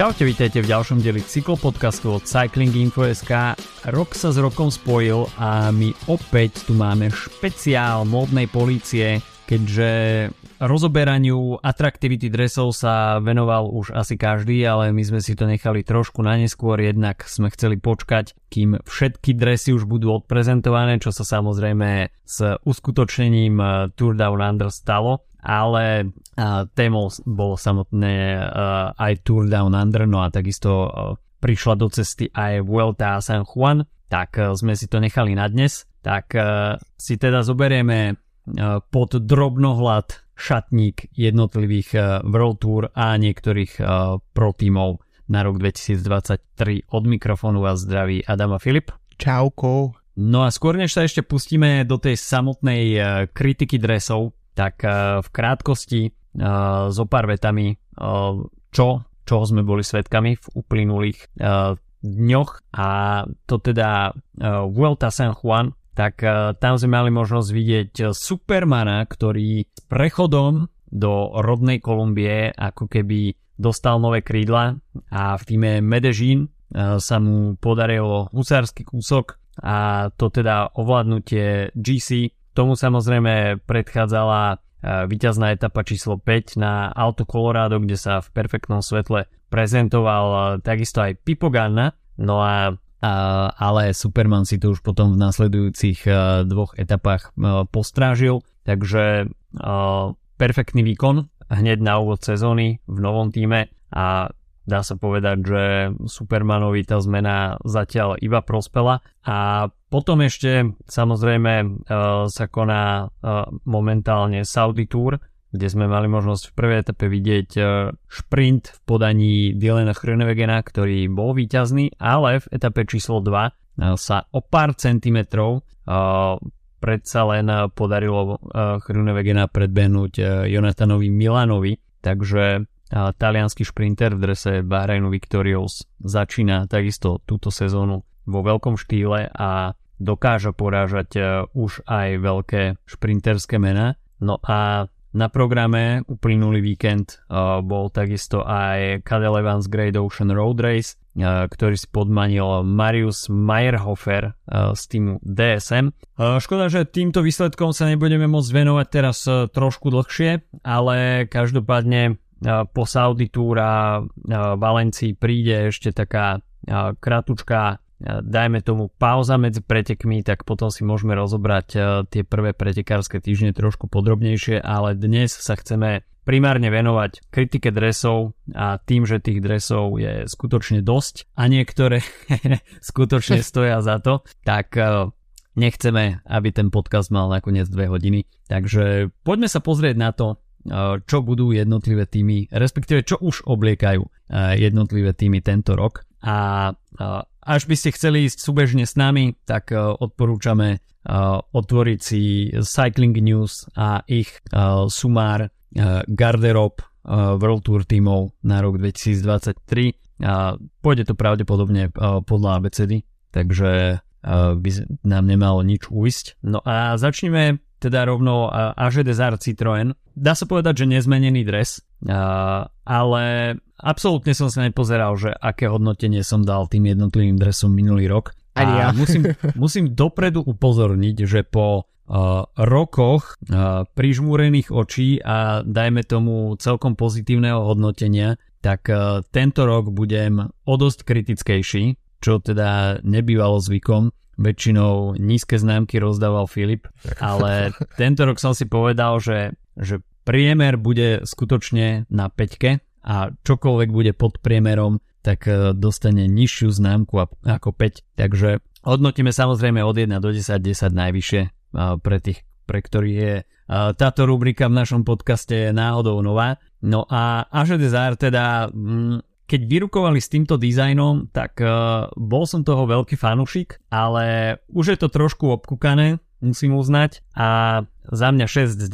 Čaute, vítajte v ďalšom deli cyklopodcastu od Cycling Info.sk. Rok sa s rokom spojil a my opäť tu máme špeciál módnej polície, keďže rozoberaniu atraktivity dresov sa venoval už asi každý, ale my sme si to nechali trošku na neskôr, jednak sme chceli počkať, kým všetky dresy už budú odprezentované, čo sa samozrejme s uskutočnením Tour Down Under stalo ale uh, témou bolo samotné uh, aj Tour Down Under, no a takisto uh, prišla do cesty aj Vuelta a San Juan, tak uh, sme si to nechali na dnes. Tak uh, si teda zoberieme uh, pod drobnohľad šatník jednotlivých uh, World Tour a niektorých uh, pro tímov na rok 2023. Od mikrofónu vás zdraví Adama Filip. Čauko. No a skôr než sa ešte pustíme do tej samotnej kritiky dresov, tak v krátkosti zo pár vetami, čo, čoho sme boli svetkami v uplynulých dňoch. A to teda Vuelta San Juan, tak tam sme mali možnosť vidieť Supermana, ktorý s prechodom do rodnej Kolumbie ako keby dostal nové krídla a v týme Medellín sa mu podarilo husársky kúsok a to teda ovládnutie GC Tomu samozrejme predchádzala e, víťazná etapa číslo 5 na Alto Colorado, kde sa v perfektnom svetle prezentoval e, takisto aj Pipo Ganna. No a, a ale Superman si to už potom v nasledujúcich e, dvoch etapách postrážil, takže perfektný výkon hneď na úvod sezóny v novom týme. A dá sa povedať, že Supermanovi tá zmena zatiaľ iba prospela. A potom ešte samozrejme uh, sa koná uh, momentálne Saudi Tour, kde sme mali možnosť v prvej etape vidieť uh, šprint v podaní Dylana Chrönewegena, ktorý bol víťazný, ale v etape číslo 2 uh, sa o pár centimetrov predsa len podarilo Chrönewegena predbehnúť Jonathanovi Milanovi, takže talianský šprinter v drese Bahrainu Victorious začína takisto túto sezónu vo veľkom štýle a dokáže porážať e, už aj veľké šprinterské mená. No a na programe uplynulý víkend uh, bol takisto aj Cadel Evans Great Ocean Road Race, uh, ktorý si podmanil Marius Meyerhofer z týmu DSM. Škoda, že týmto výsledkom sa nebudeme môcť venovať teraz trošku dlhšie, ale každopádne po Saudi Tour a Valencii príde ešte taká kratučká dajme tomu pauza medzi pretekmi, tak potom si môžeme rozobrať e, tie prvé pretekárske týždne trošku podrobnejšie, ale dnes sa chceme primárne venovať kritike dresov a tým, že tých dresov je skutočne dosť a niektoré skutočne stoja za to, tak e, nechceme, aby ten podcast mal nakoniec dve hodiny. Takže poďme sa pozrieť na to, e, čo budú jednotlivé týmy, respektíve čo už obliekajú jednotlivé týmy tento rok. A až by ste chceli ísť súbežne s nami, tak uh, odporúčame uh, otvoriť si Cycling News a ich uh, sumár garderob World Tour tímov na rok 2023. A pôjde to pravdepodobne podľa ABCD, takže by nám nemalo nič uísť. No a začneme teda rovno uh, AG Desert Citroën. Dá sa povedať, že nezmenený dres, ale absolútne som sa nepozeral, že aké hodnotenie som dal tým jednotlivým dresom minulý rok. A ja. musím, musím dopredu upozorniť, že po uh, rokoch uh, prižmúrených očí a dajme tomu celkom pozitívneho hodnotenia, tak uh, tento rok budem o dosť kritickejší, čo teda nebývalo zvykom. Väčšinou nízke známky rozdával Filip, ale tento rok som si povedal, že, že priemer bude skutočne na peťke, a čokoľvek bude pod priemerom, tak e, dostane nižšiu známku ako 5. Takže hodnotíme samozrejme od 1 do 10, 10 najvyššie e, pre tých, pre ktorých je e, táto rubrika v našom podcaste náhodou nová. No a Azure Desire teda mm, keď vyrukovali s týmto dizajnom, tak uh, bol som toho veľký fanúšik, ale už je to trošku obkúkané, musím uznať, a za mňa 6 z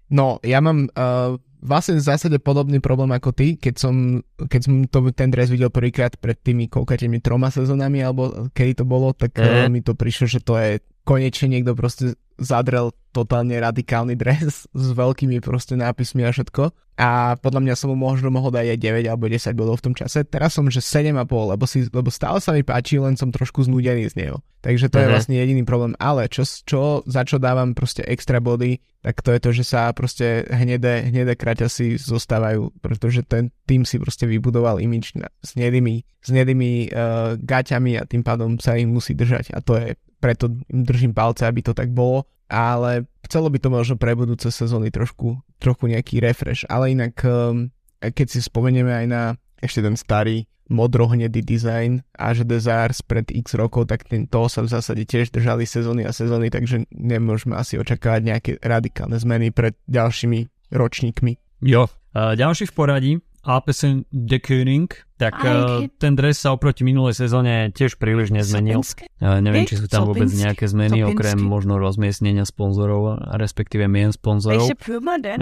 10. No, ja mám uh, vlastne v zásade podobný problém ako ty, keď som, keď som to, ten dres videl prvýkrát pred tými koľkatými troma sezónami, alebo kedy to bolo, tak e. mi to prišlo, že to je konečne niekto proste zadrel totálne radikálny dres s veľkými proste nápismi a všetko. A podľa mňa som mu možno mohol dať aj 9 alebo 10 bodov v tom čase. Teraz som, že 7,5, lebo, si, lebo stále sa mi páči, len som trošku znudený z neho. Takže to uh-huh. je mhm. vlastne jediný problém. Ale čo, čo, za čo dávam proste extra body, tak to je to, že sa proste hnedé, hnedé kraťasy zostávajú, pretože ten tým si proste vybudoval imič s hnedými, s hnedými uh, gaťami a tým pádom sa im musí držať. A to je preto im držím palce, aby to tak bolo, ale chcelo by to možno pre budúce sezóny trošku, trochu nejaký refresh, ale inak um, keď si spomenieme aj na ešte ten starý modrohnedý dizajn a že Desires pred x rokov, tak ten, toho sa v zásade tiež držali sezóny a sezóny, takže nemôžeme asi očakávať nejaké radikálne zmeny pred ďalšími ročníkmi. Jo, ďalší v poradí Alpesen de König, tak uh, ten dres sa oproti minulej sezóne tiež príliš nezmenil. Uh, neviem, či sú tam vôbec nejaké zmeny, okrem možno rozmiestnenia sponzorov, respektíve mien sponzorov.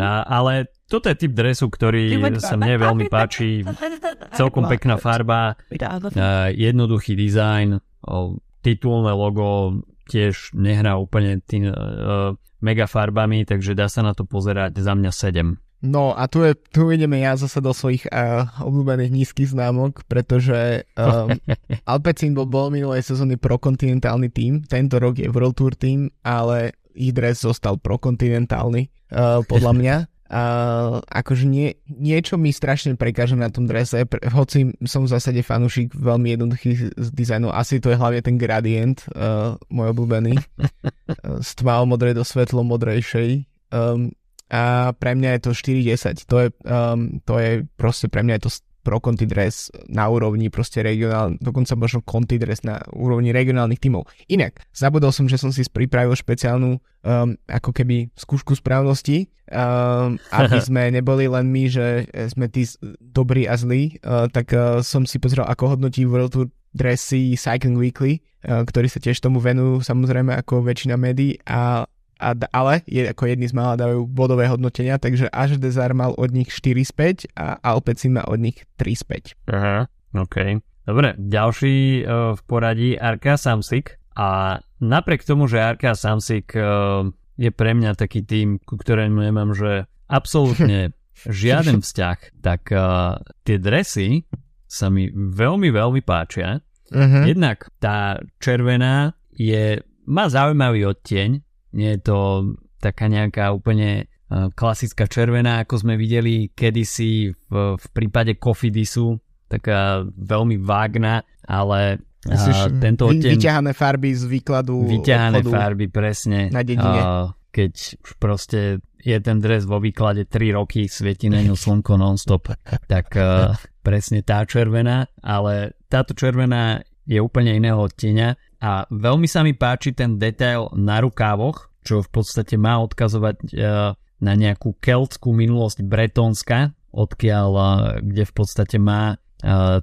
A, ale toto je typ dresu, ktorý sa mne veľmi páči. Celkom pekná farba, jednoduchý dizajn, titulné logo tiež nehrá úplne tým mega farbami, takže dá sa na to pozerať za mňa 7. No a tu, je, tu ideme ja zase do svojich uh, obľúbených nízkych známok, pretože um, Alpecin bol, bol minulej sezóny prokontinentálny tým, tento rok je World Tour tým, ale ich dres zostal prokontinentálny, uh, podľa mňa. Uh, akože nie, niečo mi strašne prekáže na tom drese, pre, hoci som v zásade fanúšik veľmi jednoduchých z dizajnov, asi to je hlavne ten gradient, uh, môj obľúbený, uh, z tmavo modrej do svetlo modrejšej. Um, a pre mňa je to 4-10. To je, um, to je proste pre mňa je to pro Conti Dress na úrovni proste regionál, dokonca možno Conti Dress na úrovni regionálnych tímov. Inak, zabudol som, že som si pripravil špeciálnu um, ako keby skúšku správnosti, um, aby sme neboli len my, že sme tí dobrí a zlí, uh, tak uh, som si pozrel, ako hodnotí World Tour Dressy Cycling Weekly, uh, ktorí sa tiež tomu venujú samozrejme ako väčšina médií a a, ale je ako jedni z mála dávajú bodové hodnotenia, takže až Desar mal od nich 4 z 5 a Alpecin má od nich 3 z 5. Aha, OK. Dobre, ďalší uh, v poradí Arka Samsik a napriek tomu, že Arka Samsik uh, je pre mňa taký tým, ku ktorému nemám, že absolútne žiaden vzťah, tak uh, tie dresy sa mi veľmi, veľmi páčia. Uh-huh. Jednak tá červená je, má zaujímavý odtieň, nie je to taká nejaká úplne eh, klasická červená, ako sme videli kedysi v, v prípade Kofidisu, taká veľmi vágna, ale Myslíš, a, eh, tento odtieň... Vyťahané farby z výkladu Vyťahané farby, presne. Na dedine. A, keď už proste je ten dres vo výklade 3 roky, svieti na ňu slnko non-stop, tak uh, presne tá červená, ale táto červená je úplne iného odtieňa a veľmi sa mi páči ten detail na rukávoch, čo v podstate má odkazovať e, na nejakú keltskú minulosť bretónska, odkiaľ, e, kde v podstate má e,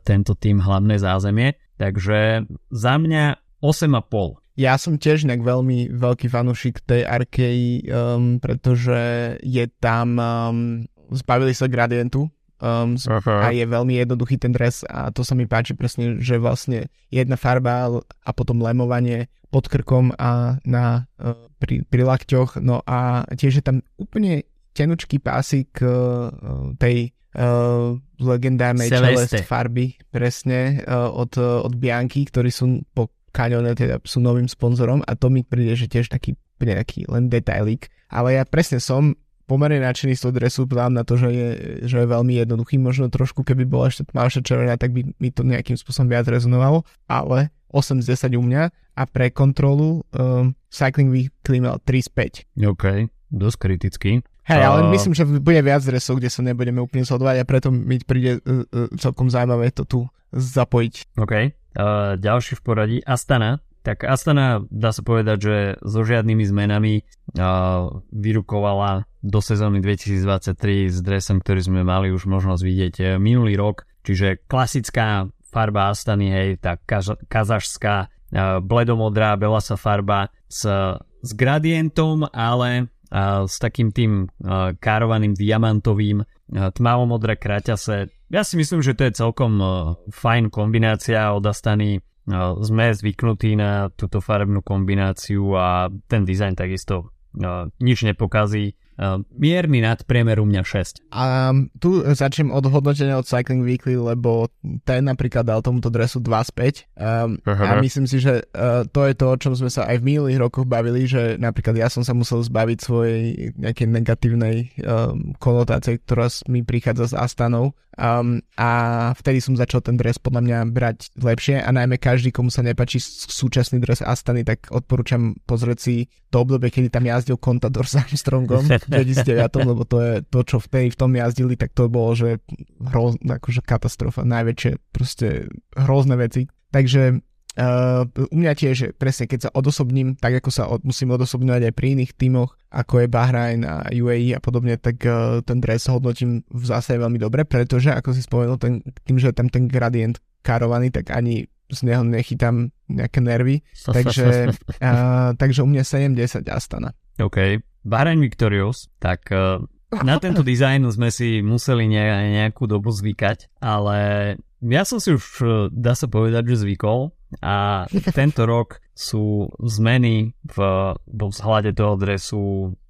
tento tým hlavné zázemie. Takže za mňa 8,5. Ja som tiež inak veľmi veľký fanúšik tej Arkei, um, pretože je tam, um, zbavili sa gradientu, Um, a je veľmi jednoduchý ten dres a to sa mi páči presne, že vlastne jedna farba a potom lemovanie pod krkom a na, uh, pri, pri lakťoch. No a tiež je tam úplne tenučký pásik uh, tej uh, legendárnej Celeste farby, presne, uh, od, uh, od Bianky, ktorí sú po Canone, teda sú novým sponzorom a to mi príde, že tiež taký nejaký len detailik. Ale ja presne som pomerne nadšený z toho dresu, na to, že je, že je veľmi jednoduchý. Možno trošku, keby bola ešte tmavšia červená, tak by mi to nejakým spôsobom viac rezonovalo, ale 8 z 10 u mňa a pre kontrolu um, Cycling Weekly mal 3 z 5. OK, dosť kritický. Hej, ale uh... myslím, že bude viac dresov, kde sa nebudeme úplne sledovať a preto mi príde uh, uh, celkom zaujímavé to tu zapojiť. OK, uh, ďalší v poradí Astana tak Astana dá sa povedať, že so žiadnymi zmenami uh, vyrukovala do sezóny 2023 s dresom, ktorý sme mali už možnosť vidieť uh, minulý rok, čiže klasická farba Astany, hej, tá kaž- kazašská uh, bledomodrá belasa farba s, s gradientom, ale uh, s takým tým károvaným diamantovým tmavomodré kraťase. Ja si myslím, že to je celkom fajn kombinácia od Astany. Sme zvyknutí na túto farebnú kombináciu a ten dizajn takisto nič nepokazí mierny nadpriemer u mňa 6. A tu začnem od hodnotenia od Cycling Weekly, lebo ten napríklad dal tomuto dresu 2 z 5. Um, a myslím si, že uh, to je to, o čom sme sa aj v minulých rokoch bavili, že napríklad ja som sa musel zbaviť svojej nejakej negatívnej um, konotácie, ktorá mi prichádza z Astanov. Um, a vtedy som začal ten dres podľa mňa brať lepšie a najmä každý, komu sa nepačí súčasný dres Astany, tak odporúčam pozrieť si to obdobie, kedy tam jazdil Contador s Armstrongom v 2009, lebo to je to, čo v, tej, v tom jazdili, tak to bolo, že hroz, akože katastrofa, najväčšie proste hrozné veci. Takže Uh, u mňa tiež, presne keď sa odosobním, tak ako sa od, musím odosobňovať aj pri iných tímoch, ako je Bahrain a UAE a podobne, tak uh, ten dres hodnotím v zásade veľmi dobre, pretože, ako si spomenul, ten, tým, že je tam ten gradient karovaný, tak ani z neho nechytám nejaké nervy, takže, uh, takže u mňa 7-10 Astana. OK. Bahrain Victorious, tak uh, na tento dizajn sme si museli ne, nejakú dobu zvykať, ale ja som si už, dá sa povedať, že zvykol a tento rok sú zmeny v, vo vzhľade toho dresu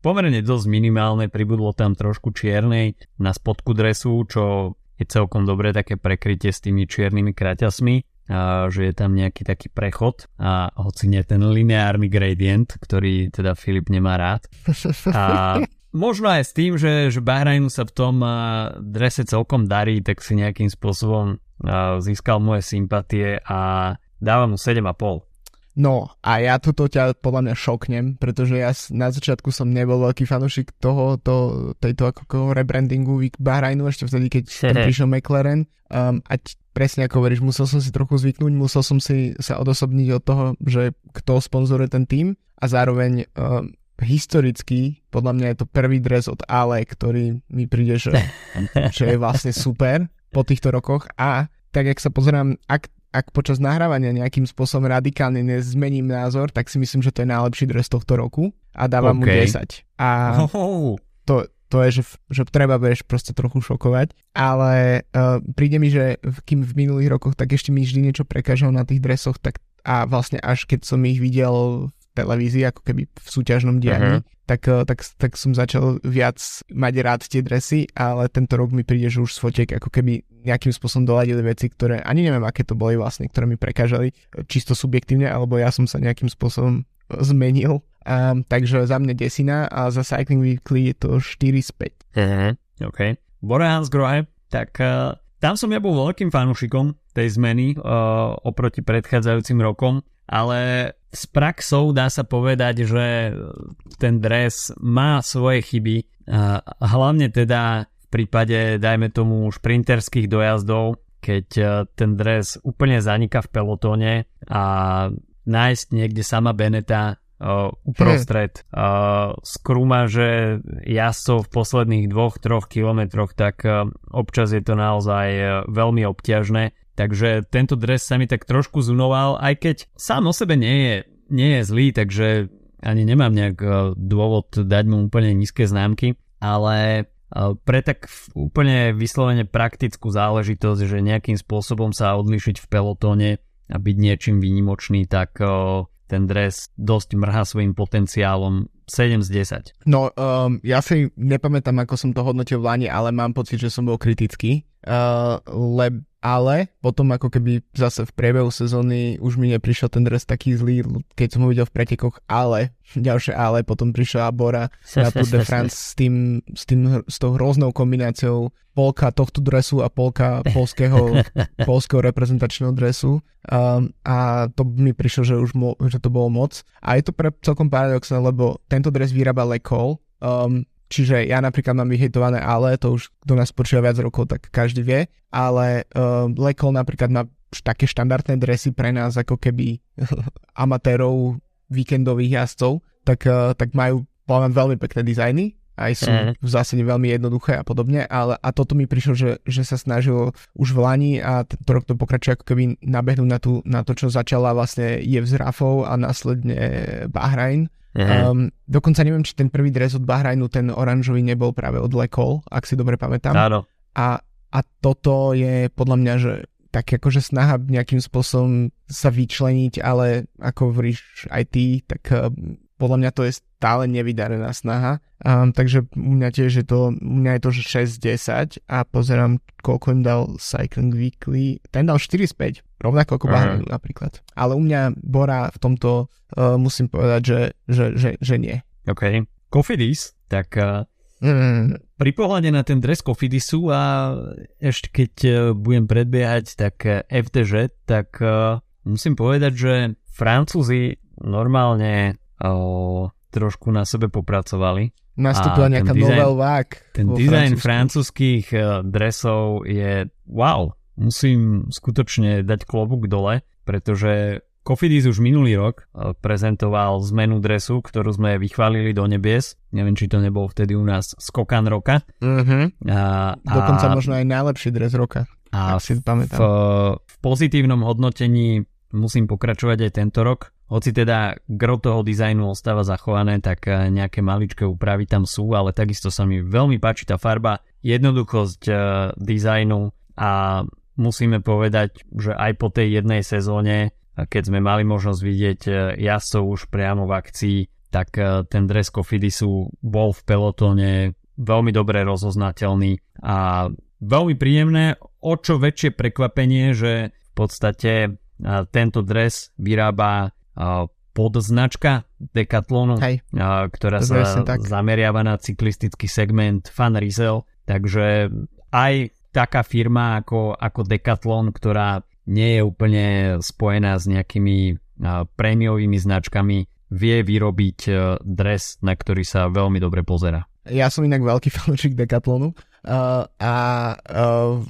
pomerne dosť minimálne, pribudlo tam trošku čiernej na spodku dresu, čo je celkom dobré také prekrytie s tými čiernymi kraťasmi, a že je tam nejaký taký prechod a hoci nie ten lineárny gradient, ktorý teda Filip nemá rád. A možno aj s tým, že, že Bahrajnu sa v tom drese celkom darí, tak si nejakým spôsobom získal moje sympatie a dávam mu 7,5. No a ja tuto ťa podľa mňa šoknem, pretože ja na začiatku som nebol veľký fanúšik toho, to, tejto ako rebrandingu Bahrajnu ešte vtedy, keď tam prišiel McLaren um, a presne ako hovoríš, musel som si trochu zvyknúť, musel som si sa odosobniť od toho, že kto sponzoruje ten tým a zároveň um, historicky, podľa mňa je to prvý dres od Ale, ktorý mi príde, že, že je vlastne super po týchto rokoch a tak jak sa pozerám, ak ak počas nahrávania nejakým spôsobom radikálne nezmením názor, tak si myslím, že to je najlepší dres tohto roku a dávam okay. mu 10. A to, to je, že, že treba budeš proste trochu šokovať, ale uh, príde mi, že kým v minulých rokoch, tak ešte mi vždy niečo prekážalo na tých dresoch, tak a vlastne až keď som ich videl v televízii, ako keby v súťažnom dianí, uh-huh. tak, eh, tak, tak som začal viac mať rád tie dresy, ale tento rok mi príde, že už z fotiek ako keby nejakým spôsobom doladili veci, ktoré ani neviem, aké to boli vlastne, ktoré mi prekážali čisto subjektívne, alebo ja som sa nejakým spôsobom zmenil. Um, takže za mňa desina a za Cycling Weekly je to 4 z 5. Uh-huh. OK. Bore Hansgrohe, tak uh, tam som ja bol veľkým fanúšikom tej zmeny uh, oproti predchádzajúcim rokom ale s praxou dá sa povedať, že ten dres má svoje chyby, hlavne teda v prípade, dajme tomu, šprinterských dojazdov, keď ten dres úplne zanika v pelotóne a nájsť niekde sama Beneta uh, uprostred uh, skrúma, že jazdcov v posledných dvoch, troch kilometroch, tak uh, občas je to naozaj uh, veľmi obťažné. Takže tento dres sa mi tak trošku zunoval, aj keď sám o sebe nie je, nie je zlý, takže ani nemám nejak e, dôvod dať mu úplne nízke známky, ale e, pre tak úplne vyslovene praktickú záležitosť, že nejakým spôsobom sa odlišiť v pelotóne a byť niečím výnimočný, tak e, ten dres dosť mrha svojim potenciálom 7 z 10. No, um, ja si nepamätám, ako som to hodnotil v Lani, ale mám pocit, že som bol kritický. Uh, le, ale potom ako keby zase v priebehu sezóny už mi neprišiel ten dres taký zlý, keď som ho videl v pretekoch, ale, ďalšie ale, potom prišla Bora na Tour de France s, tým, s, tým, s tou hroznou kombináciou polka tohto dresu a polka polského, polského reprezentačného dresu. Um, a to mi prišlo, že už mo, že to bolo moc. A je to pre celkom paradoxné, lebo tento dres vyrába Le Col, um, Čiže ja napríklad mám vyhejtované ale, to už kto nás počúva viac rokov, tak každý vie, ale uh, Lekol napríklad má také štandardné dresy pre nás ako keby amatérov, víkendových jazdcov, tak, uh, tak majú veľmi pekné dizajny, aj sú mm. v zásade veľmi jednoduché a podobne, ale a toto mi prišlo, že, že sa snažil už v Lani a tento rok to pokračuje ako keby nabehnúť na, tú, na to, čo začala vlastne je z Rafou a následne Bahrain Uh-huh. Um, dokonca neviem, či ten prvý dres od Bahrajnu, ten oranžový nebol práve od Lekol, ak si dobre pamätám. Áno. A, a toto je podľa mňa, že tak akože snaha nejakým spôsobom sa vyčleniť, ale ako hovoríš aj ty, tak uh, podľa mňa to je stále nevydarená snaha. Um, takže u mňa tiež je to, u mňa je to, že 6 10 a pozerám, koľko im dal Cycling Weekly. Ten dal 4 z 5, rovnako ako Bahrain napríklad. Ale u mňa Bora v tomto uh, musím povedať, že, že, že, že nie. OK. Kofidis, tak uh, mm. pri pohľade na ten dres Kofidisu a ešte keď uh, budem predbiehať, tak uh, FDŽ, tak uh, musím povedať, že Francúzi normálne trošku na sebe popracovali. Nastúpila nejaká novel vák. Ten dizajn francúzských uh, dresov je wow. Musím skutočne dať klobúk dole, pretože Kofidis už minulý rok uh, prezentoval zmenu dresu, ktorú sme vychválili do nebies. Neviem, či to nebol vtedy u nás skokan roka. Uh-huh. A, a, Dokonca možno aj najlepší dres roka. A si pamätám. V, v pozitívnom hodnotení musím pokračovať aj tento rok. Hoci teda gro toho dizajnu ostáva zachované, tak eh, nejaké maličké úpravy tam sú, ale takisto sa mi veľmi páči tá farba, jednoduchosť uh, dizajnu a musíme povedať, že aj po tej jednej sezóne, keď sme mali možnosť vidieť uh, jazdcov už priamo v akcii, tak ten dres Kofidisu bol v pelotone veľmi dobre rozoznateľný a veľmi príjemné, o čo väčšie prekvapenie, že v podstate tento dres vyrába podznačka Decathlonu, Hej. ktorá sa tak. zameriava na cyklistický segment Fan Riesel, takže aj taká firma ako, ako Decathlon, ktorá nie je úplne spojená s nejakými prémiovými značkami, vie vyrobiť e, dres, na ktorý sa veľmi dobre pozera. Ja som inak veľký fanúšik Decathlonu uh, a uh,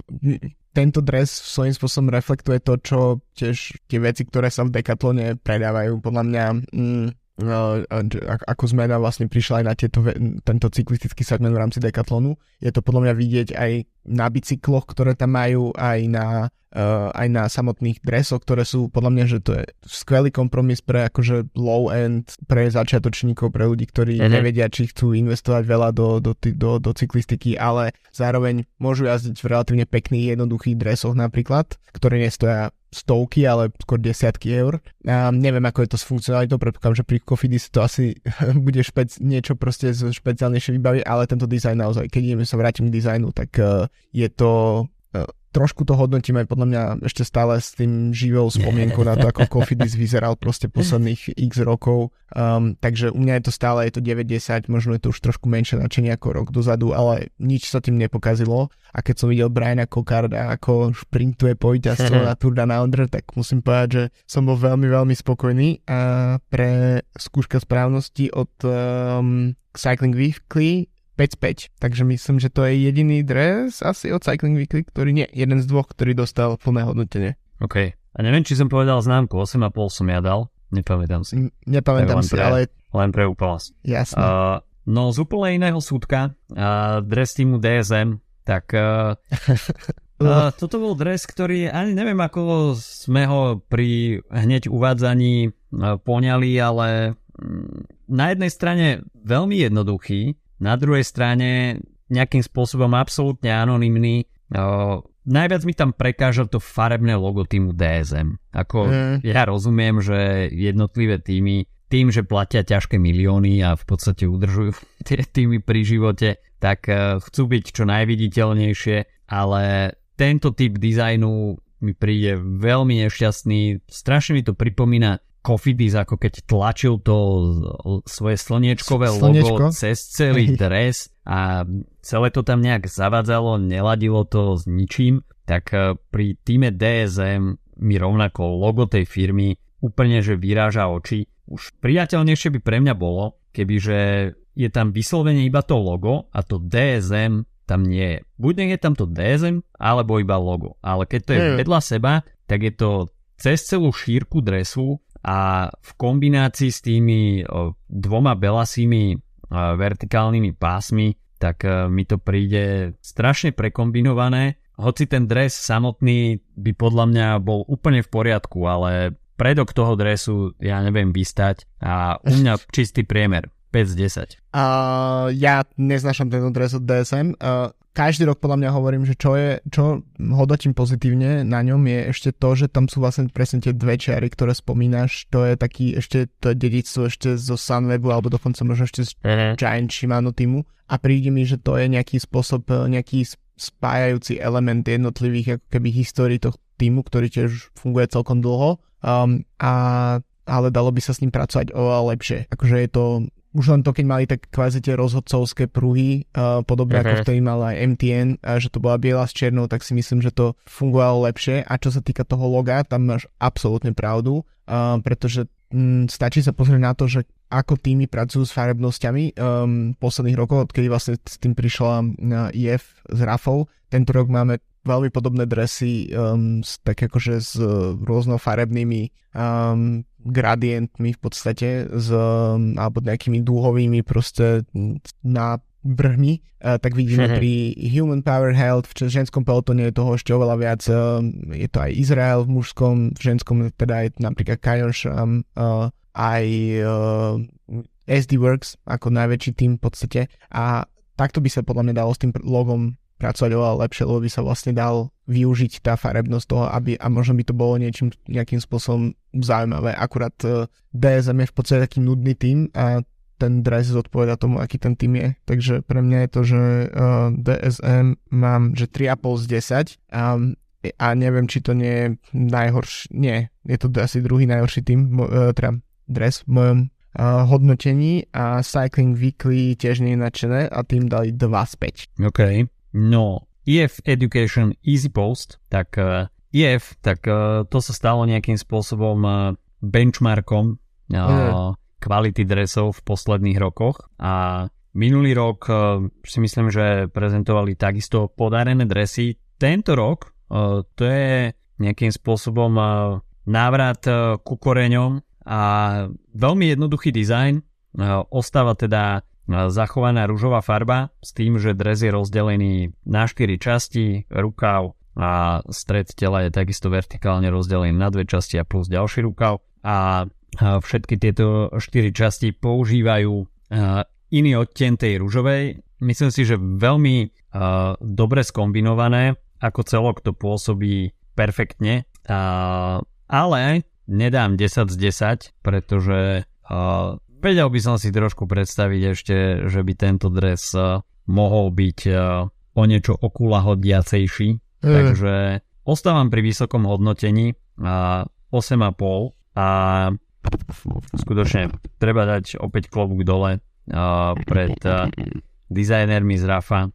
tento dres svojím spôsobom reflektuje to, čo tiež tie veci, ktoré sa v Decathlone predávajú. Podľa mňa mm, ako sme vlastne prišli aj na tieto, tento cyklistický segment v rámci Decathlonu. Je to podľa mňa vidieť aj na bicykloch, ktoré tam majú, aj na, uh, aj na samotných dresoch, ktoré sú podľa mňa, že to je skvelý kompromis pre akože low end, pre začiatočníkov, pre ľudí, ktorí mm-hmm. nevedia, či chcú investovať veľa do, do, do, do cyklistiky, ale zároveň môžu jazdiť v relatívne pekných, jednoduchých dresoch napríklad, ktoré nestoja stovky, ale skôr desiatky eur. A neviem, ako je to s funkcionalitou, predpokladám, že pri Cofidis to asi bude špec, niečo proste špeciálnejšie vybaviť, ale tento dizajn naozaj, keď ideme sa vrátim k dizajnu, tak uh, je to uh, trošku to hodnotím aj podľa mňa ešte stále s tým živou spomienkou na to, ako Cofidis vyzeral proste posledných x rokov. Um, takže u mňa je to stále, je to 9-10, možno je to už trošku menšie načenie ako rok dozadu, ale nič sa tým nepokazilo. A keď som videl Briana Kokarda, ako šprintuje po víťazstvo na Tour Down Under, tak musím povedať, že som bol veľmi, veľmi spokojný a pre skúška správnosti od um, Cycling Weekly 5 5, takže myslím, že to je jediný dres asi od Cycling Weekly, ktorý nie, jeden z dvoch, ktorý dostal plné hodnotenie. OK. A neviem, či som povedal známku, 8,5 som ja dal, nepamätám si. N- nepamätám si, pre, ale... Len pre úplnosť. Jasne. Uh, no z úplne iného súdka, uh, dres týmu DSM, tak uh, uh, toto bol dres, ktorý ani neviem, ako sme ho pri hneď uvádzaní uh, poňali, ale um, na jednej strane veľmi jednoduchý, na druhej strane nejakým spôsobom absolútne anonymný. Najviac mi tam prekáža to farebné logo týmu DSM. Ako mm. ja rozumiem, že jednotlivé týmy tým, že platia ťažké milióny a v podstate udržujú tie týmy pri živote, tak uh, chcú byť čo najviditeľnejšie, ale tento typ dizajnu mi príde veľmi nešťastný. Strašne mi to pripomína Kofidis ako keď tlačil to svoje slniečkové Slniečko? logo cez celý dres a celé to tam nejak zavadzalo, neladilo to s ničím, tak e, pri týme DSM mi rovnako logo tej firmy úplne že vyráža oči. Už priateľnejšie by pre mňa bolo, kebyže je tam vyslovene iba to logo a to DSM tam nie je. Buď nech je tam to DSM, alebo iba logo. Ale keď to je vedľa seba, tak je to cez celú šírku dresu a v kombinácii s tými dvoma belasými vertikálnymi pásmi, tak e, mi to príde strašne prekombinované. Hoci ten dres samotný by podľa mňa bol úplne v poriadku, ale predok toho dresu ja neviem vystať a u mňa čistý priemer 5 z 10. Uh, ja neznašam tento dres od DSM. Uh, každý rok podľa mňa hovorím, že čo je, čo hodnotím pozitívne na ňom je ešte to, že tam sú vlastne presne tie dve čiary, ktoré spomínaš, to je taký ešte to dedictvo ešte zo Sunwebu alebo dokonca možno ešte z uh-huh. Giant Shimano týmu a príde mi, že to je nejaký spôsob, nejaký spájajúci element jednotlivých ako keby histórií toho týmu, ktorý tiež funguje celkom dlho um, a ale dalo by sa s ním pracovať oveľa lepšie. Akože je to už len to, keď mali tak kvázi tie rozhodcovské pruhy, uh, podobne uh-huh. ako vtedy mal aj MTN, a že to bola biela s černou, tak si myslím, že to fungovalo lepšie. A čo sa týka toho loga, tam máš absolútne pravdu, uh, pretože um, stačí sa pozrieť na to, že ako týmy pracujú s farebnosťami um, posledných rokov, odkedy vlastne s tým prišla uh, IF s Rafou. Tento rok máme veľmi podobné dresy, um, s, tak akože s uh, rôznofarebnými um, gradientmi v podstate, s, um, alebo nejakými dúhovými proste na brhmi, uh, tak vidíme pri Human Power Health, v ženskom pelotone je toho ešte oveľa viac, je to aj Izrael v mužskom, v ženskom teda je napríklad Kajoš, um, uh, aj SD Works ako najväčší tým v podstate. A takto by sa podľa mňa dalo s tým logom pracovať oveľa lepšie, lebo by sa vlastne dal využiť tá farebnosť toho, aby, a možno by to bolo niečím, nejakým spôsobom zaujímavé. Akurát e, DSM je v podstate taký nudný tým a ten dres zodpoveda tomu, aký ten tým je. Takže pre mňa je to, že e, DSM mám, že 3,5 z 10 um, a neviem, či to nie je najhorší, nie, je to asi druhý najhorší tým, uh, teda dres v mojom hodnotení a Cycling Weekly tiež nie je nadšené a tým dali 2 z 5. OK. No, EF Education Easy Post, tak uh, eh, EF, tak uh, to sa stalo nejakým spôsobom uh, benchmarkom mm. kvality dresov v posledných rokoch a minulý rok si myslím, že prezentovali takisto podarené dresy. Tento rok to je nejakým spôsobom návrat ku koreňom a veľmi jednoduchý dizajn. Ostáva teda zachovaná rúžová farba s tým, že dres je rozdelený na 4 časti, rukav a stred tela je takisto vertikálne rozdelený na dve časti a plus ďalší rukav. A všetky tieto 4 časti používajú iný odtien tej rúžovej. Myslím si, že veľmi dobre skombinované, ako celok to pôsobí perfektne, ale nedám 10 z 10, pretože Vedel by som si trošku predstaviť ešte, že by tento dres uh, mohol byť uh, o niečo okulahodiacejší. Mm. Takže ostávam pri vysokom hodnotení uh, 8,5 a skutočne treba dať opäť klobúk dole pred dizajnermi z Rafa,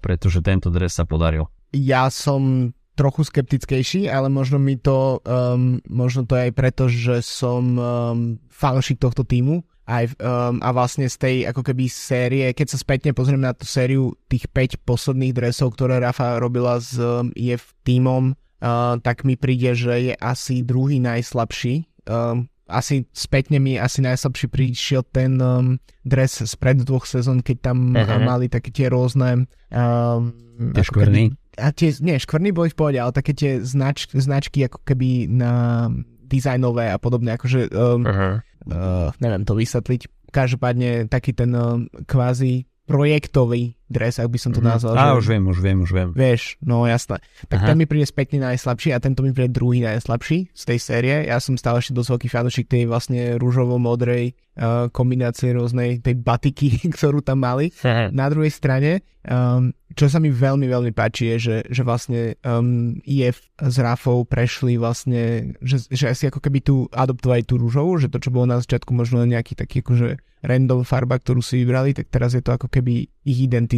pretože tento dres sa podaril. Ja som trochu skeptickejší, ale možno mi to, um, možno to je aj preto, že som um, fanšik tohto týmu aj, um, a vlastne z tej ako keby série, keď sa spätne pozriem na tú sériu tých 5 posledných dresov, ktoré Rafa robila s um, EF týmom, uh, tak mi príde, že je asi druhý najslabší. Um, asi spätne mi asi najslabší prišiel ten um, dres spred dvoch sezón, keď tam uh-huh. mali také tie rôzne um, tie škvrny. Keby, a tie, nie, škvrny boli v pohode, ale také tie znač, značky ako keby na dizajnové a podobne, akože um, uh-huh uh, neviem to vysvetliť. Každopádne taký ten uh, kvázi projektový dres, ak by som to mhm. nazval. Á, už viem, už viem, už viem. Vieš, no jasné. Tak Aha. ten mi príde spätne najslabší a tento mi príde druhý najslabší z tej série. Ja som stále ešte dosť veľký fanúšik tej vlastne rúžovo-modrej uh, kombinácie rôznej tej batiky, ktorú tam mali. Na druhej strane um, čo sa mi veľmi, veľmi páči je, že, že vlastne um, IF s Rafou prešli vlastne, že, že asi ako keby tu adoptovali tú rúžovú, že to, čo bolo na začiatku možno nejaký taký akože random farba, ktorú si vybrali, tak teraz je to ako keby ich identita.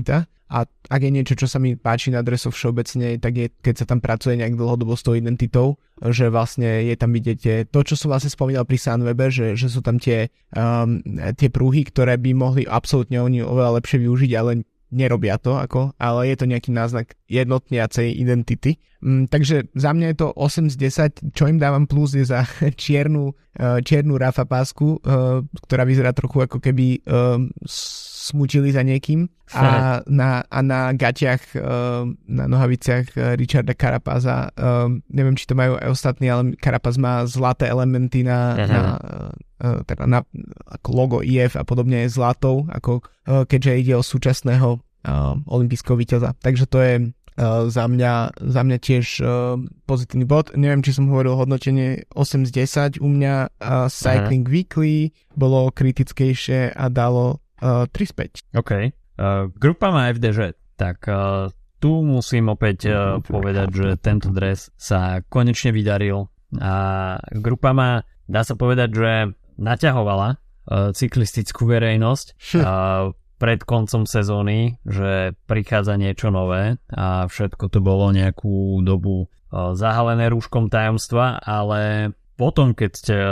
A ak je niečo, čo sa mi páči na dresov všeobecne, tak je, keď sa tam pracuje nejak dlhodobo s tou identitou, že vlastne je tam vidíte to, čo som vlastne spomínal pri Sunwebe, že, že sú tam tie, um, tie prúhy, ktoré by mohli absolútne oni oveľa lepšie využiť, ale nerobia to, ako, ale je to nejaký náznak jednotniacej identity. Mm, takže za mňa je to 8 z 10, čo im dávam plus je za čiernu, uh, čiernu Rafa pásku, uh, ktorá vyzerá trochu ako keby uh, smutili za niekým a na, a na gatiach, uh, na nohaviciach Richarda Carapáza, uh, neviem, či to majú aj ostatní, ale Carapaz má zlaté elementy na, na uh, teda na ako logo IF a podobne je zlatou, ako keďže ide o súčasného olympijského víťaza. Takže to je za, mňa, za mňa tiež pozitívny bod. Neviem, či som hovoril hodnotenie 8 z 10. U mňa uh, Cycling Aha. Weekly bolo kritickejšie a dalo uh, 3 z 5. OK. Uh, grupa má FDŽ, tak uh, tu musím opäť uh, povedať, že tento dres sa konečne vydaril a grupa má, dá sa povedať, že naťahovala uh, cyklistickú verejnosť uh, pred koncom sezóny, že prichádza niečo nové a všetko to bolo nejakú dobu uh, zahalené rúškom tajomstva, ale potom, keď tie,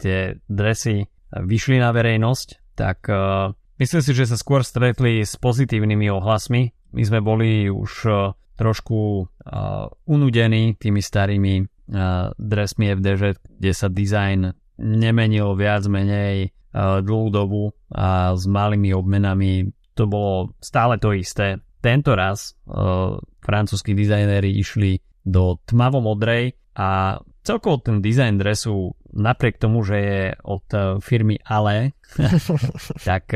tie dresy vyšli na verejnosť, tak uh, myslím si, že sa skôr stretli s pozitívnymi ohlasmi my sme boli už uh, trošku uh, unudení tými starými uh, dresmi FDŽ, kde sa dizajn nemenil viac menej uh, dlhú dobu a s malými obmenami to bolo stále to isté. Tento raz uh, francúzskí dizajnéri išli do tmavo-modrej a celkovo ten dizajn dresu napriek tomu, že je od firmy Ale, tak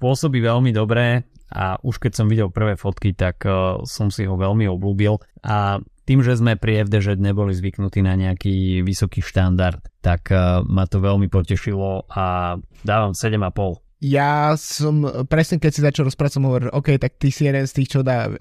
pôsobí veľmi dobre a už keď som videl prvé fotky, tak uh, som si ho veľmi obľúbil a tým, že sme pri FDŽ neboli zvyknutí na nejaký vysoký štandard, tak ma to veľmi potešilo a dávam 7,5. Ja som, presne keď si začal rozprávať, som hovoril, OK, tak ty si jeden z tých, čo dá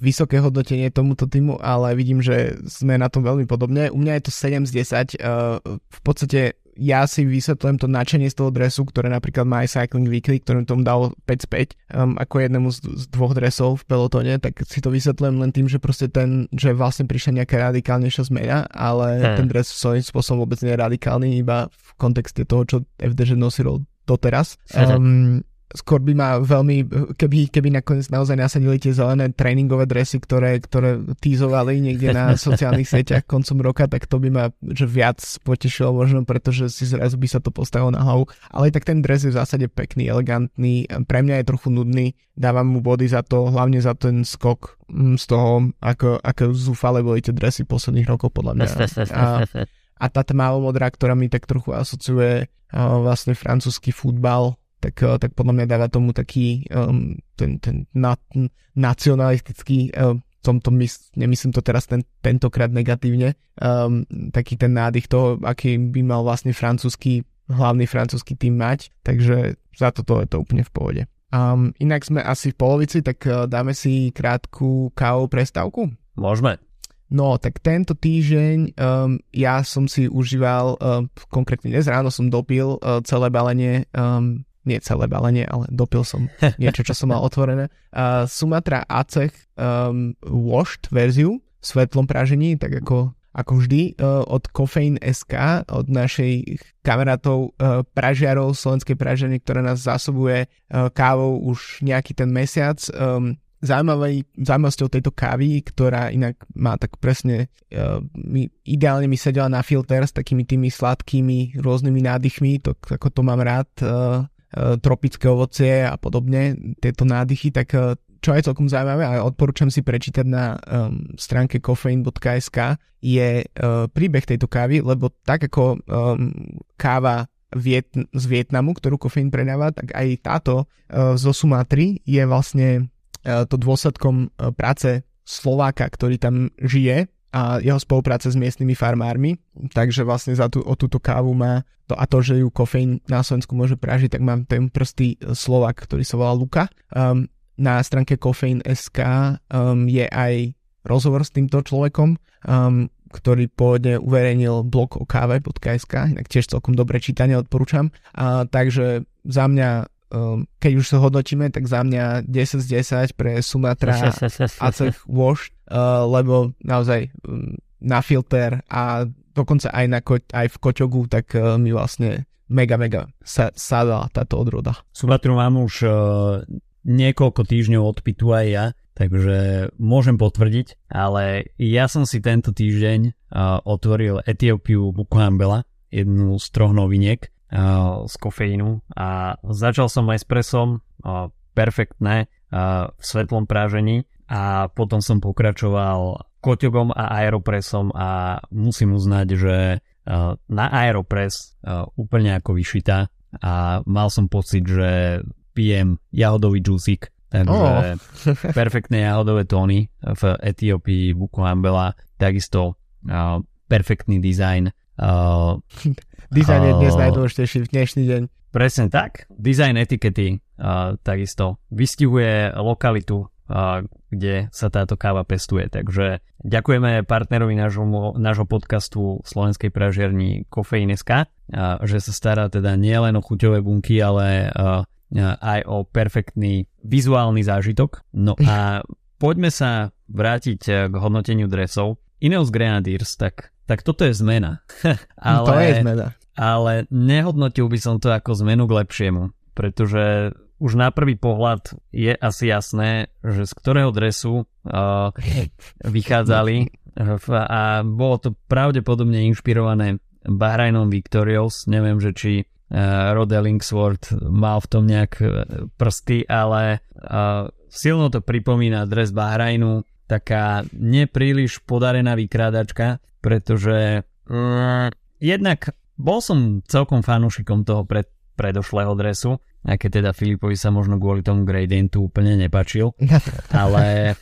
vysoké hodnotenie tomuto týmu, ale vidím, že sme na tom veľmi podobne. U mňa je to 7 z 10. Uh, v podstate ja si vysvetľujem to nadšenie z toho dresu, ktoré napríklad má aj Cycling Weekly, ktorým tomu dal 5 z 5, um, ako jednému z, z dvoch dresov v pelotone, tak si to vysvetľujem len tým, že proste ten, že vlastne prišla nejaká radikálnejšia zmena, ale hmm. ten dres svojím spôsobom vôbec nie je radikálny, iba v kontexte toho, čo FDŽ nosilo doteraz. Um, skôr by ma veľmi, keby, keby nakoniec naozaj nasadili tie zelené tréningové dresy, ktoré, ktoré týzovali niekde na sociálnych sieťach koncom roka, tak to by ma že viac potešilo možno, pretože si zrazu by sa to postavilo na hlavu. Ale tak ten dres je v zásade pekný, elegantný, pre mňa je trochu nudný, dávam mu body za to, hlavne za ten skok mm, z toho, ako, ako zúfale boli tie dresy posledných rokov podľa mňa. A, a tá tmavo modrá, ktorá mi tak trochu asociuje uh, vlastne francúzsky futbal, tak, eh, tak podľa mňa dáva tomu taký um, ten, ten na, nacionalistický um, tomto mys- nemyslím to teraz ten, tentokrát negatívne, um, taký ten nádych toho, aký by mal vlastne francúzsky, hlavný francúzsky tým mať, takže za toto je to úplne v pohode. Um, inak sme asi v polovici, tak uh, dáme si krátku kávovú prestávku? Môžeme. No, tak tento týždeň um, ja som si užíval, um, konkrétne dnes ráno som dopil uh, celé balenie um, nie celé balenie, ale dopil som niečo, čo som mal otvorené. Uh, Sumatra Acech um, washed verziu v svetlom pražení, tak ako, ako vždy, uh, od Coffeine SK, od našej kamarátov uh, pražiarov Slovenskej praženie, ktorá nás zásobuje uh, kávou už nejaký ten mesiac. Um, zaujímavý, zaujímavosťou tejto kávy, ktorá inak má tak presne, uh, mi, ideálne mi sedela na filter s takými tými sladkými rôznymi nádychmi, to, ako to mám rád, uh, E, tropické ovocie a podobne, tieto nádychy, tak e, čo je celkom zaujímavé a odporúčam si prečítať na um, stránke coffeine.sk je uh, príbeh tejto kávy, lebo tak ako um, káva Viet- z Vietnamu, ktorú kofeín predáva, tak aj táto uh, zo Sumatry je vlastne uh, to dôsledkom uh, práce Slováka, ktorý tam žije a jeho spolupráce s miestnymi farmármi, takže vlastne za tú, o túto kávu má to a to, že ju kofeín na Slovensku môže pražiť, tak mám ten prostý Slovak, ktorý sa volá Luka. Um, na stránke Coffeine.sk um, je aj rozhovor s týmto človekom, um, ktorý pôvodne uverejnil blog o káve.sk, inak tiež celkom dobre čítanie odporúčam. Uh, takže za mňa um, keď už sa hodnotíme, tak za mňa 10 z 10 pre Sumatra a cech Wash, uh, lebo naozaj um, na filter a dokonca aj, na ko- aj v koťogu, tak uh, mi vlastne mega, mega sa, sadala táto odroda. Sumatru mám už uh, niekoľko týždňov odpitu aj ja, takže môžem potvrdiť, ale ja som si tento týždeň uh, otvoril Etiópiu Bukuhambela, jednu z troch noviniek z kofeínu a začal som espressom, perfektné v svetlom prážení a potom som pokračoval koťogom a aeropresom a musím uznať, že na aeropres úplne ako vyšitá a mal som pocit, že pijem jahodový džusík takže oh. perfektné jahodové tóny v Etiópii, Buko Ambela, takisto perfektný dizajn. Dizajn je dnes najdôležitejší v dnešný deň. Presne tak. Dizajn etikety uh, takisto vystihuje lokalitu, uh, kde sa táto káva pestuje. Takže ďakujeme partnerovi nášho, nášho podcastu Slovenskej pražiarni Kofeíneska, uh, že sa stará teda nielen o chuťové bunky, ale uh, aj o perfektný vizuálny zážitok. No a poďme sa vrátiť k hodnoteniu dresov. Ineos Grenadiers, tak, tak toto je zmena. ale, to je zmena ale nehodnotil by som to ako zmenu k lepšiemu, pretože už na prvý pohľad je asi jasné, že z ktorého dresu uh, vychádzali. A bolo to pravdepodobne inšpirované Bahrajnom Victorious, neviem, že či uh, Rod Ellingsworth mal v tom nejak uh, prsty, ale uh, silno to pripomína dres Bahrajnu, taká nepríliš podarená vykrádačka, pretože uh, jednak bol som celkom fanúšikom toho pred, predošlého dresu, aj keď teda Filipovi sa možno kvôli tomu gradientu úplne nepačil, ale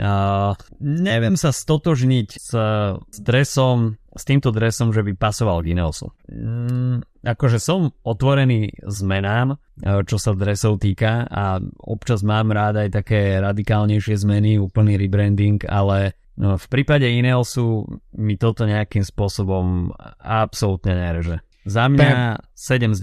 uh, neviem sa stotožniť s, s dresom, s týmto dresom, že by pasoval k Ineosu. Mm, akože som otvorený zmenám, čo sa dresov týka a občas mám rád aj také radikálnejšie zmeny, úplný rebranding, ale v prípade Ineosu mi toto nejakým spôsobom absolútne nereže. Za mňa Bam. 7 z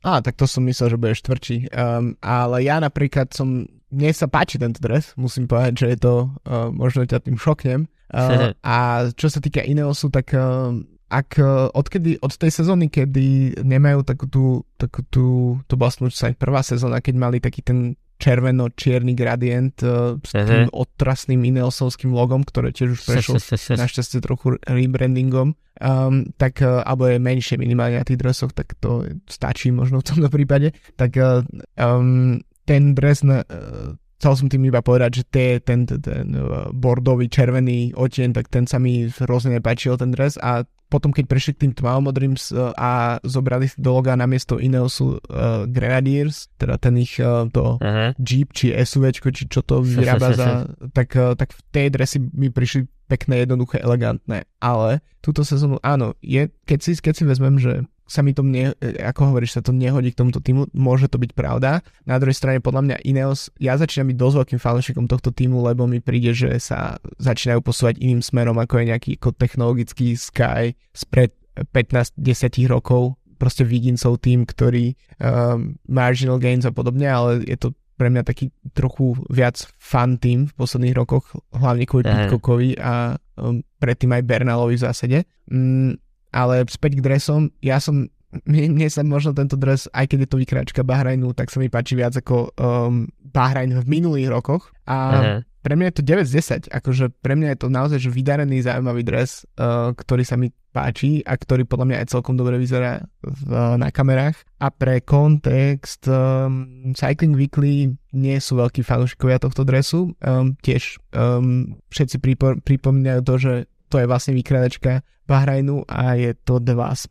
10. Á, tak to som myslel, že budeš tvrdší. Um, ale ja napríklad som, mne sa páči tento dres, musím povedať, že je to, uh, možno ťa tým šoknem. Uh, a čo sa týka Ineosu, tak uh, ak uh, odkedy, od tej sezóny, kedy nemajú takú tú, takú tú, to bola sa aj prvá sezóna, keď mali taký ten červeno-čierny gradient uh, s tým otrasným Ineosovským logom, ktoré tiež už prešlo našťastie trochu rebrandingom, um, tak, uh, alebo je menšie minimálne na tých dresoch, tak to stačí možno v tomto prípade. Tak uh, um, ten dres na, uh, chcel som tým iba povedať, že tie, ten, ten, ten bordový červený odtieň, tak ten sa mi hrozne nepáčil ten dres. A potom keď prešli k tým tmavomodrým a zobrali do loga na miesto iného sú uh, Grenadiers, teda ten ich uh, to uh-huh. Jeep či SUV, či čo to vyrába za, tak, uh, tak v tej dresy mi prišli pekné, jednoduché, elegantné. Ale túto sezónu, áno, je, keď si, keď si vezmem, že sa mi to, ne, ako hovoríš, sa to nehodí k tomuto týmu, môže to byť pravda. Na druhej strane, podľa mňa Ineos, ja začínam byť dosť veľkým fanúšikom tohto týmu, lebo mi príde, že sa začínajú posúvať iným smerom, ako je nejaký ako technologický Sky spred 15-10 rokov. Proste Viginsov tým, ktorý um, marginal gains a podobne, ale je to pre mňa taký trochu viac fan tým v posledných rokoch, hlavne kvôli Pitcockovi a um, predtým aj Bernalovi v zásade. Mm, ale späť k dresom, ja som, mne, mne sa možno tento dres, aj keď je to vykráčka Bahrajnu, tak sa mi páči viac ako um, Bahrajn v minulých rokoch. A uh-huh. pre mňa je to 9 z 10, akože pre mňa je to naozaj že vydarený zaujímavý dres, uh, ktorý sa mi páči a ktorý podľa mňa aj celkom dobre vyzerá v, na kamerách. A pre kontext um, Cycling Weekly nie sú veľkí fanúšikovia tohto dresu, um, tiež um, všetci pripo- pripomínajú to, že to je vlastne vykradačka Bahrajnu a je to 2 z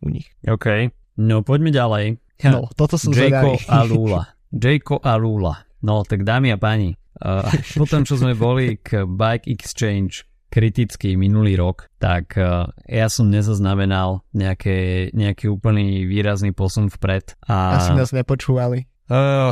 5 u nich. OK, no poďme ďalej. No, toto som Jayko a Lula. Jayko a Lula. No, tak dámy a páni, uh, potom čo sme boli k Bike Exchange kritický minulý rok, tak uh, ja som nezaznamenal nejaké, nejaký úplný výrazný posun vpred. A... Asi nás nepočúvali. Uh,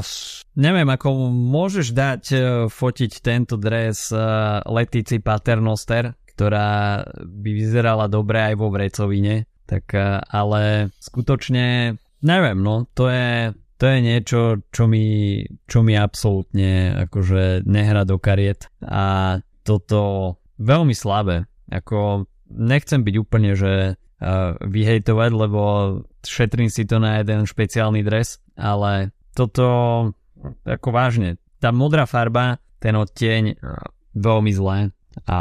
neviem, ako môžeš dať uh, fotiť tento dres uh, Letici Paternoster, ktorá by vyzerala dobre aj vo vrecovine, tak eh, ale skutočne neviem, no to je, to je niečo, čo mi, čo mi absolútne akože nehra do kariet a toto veľmi slabé. Ako nechcem byť úplne, že uh, vyhejtovať, lebo šetrím si to na jeden špeciálny dres, ale toto ako vážne, tá modrá farba, ten odtieň veľmi zlé a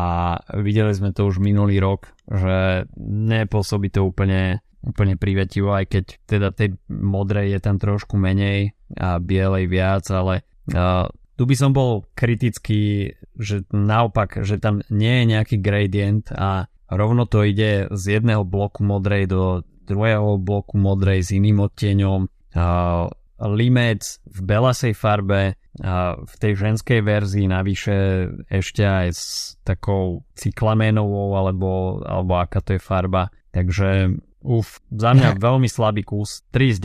videli sme to už minulý rok, že nepôsobí to úplne, úplne privetivo, aj keď teda tej modrej je tam trošku menej a bielej viac, ale uh, tu by som bol kritický, že naopak, že tam nie je nejaký gradient a rovno to ide z jedného bloku modrej do druhého bloku modrej s iným odtieňom. Uh, limec v belasej farbe, a v tej ženskej verzii navyše ešte aj s takou cyklamenovou alebo, alebo aká to je farba. Takže uf, za mňa veľmi slabý kus, 3 z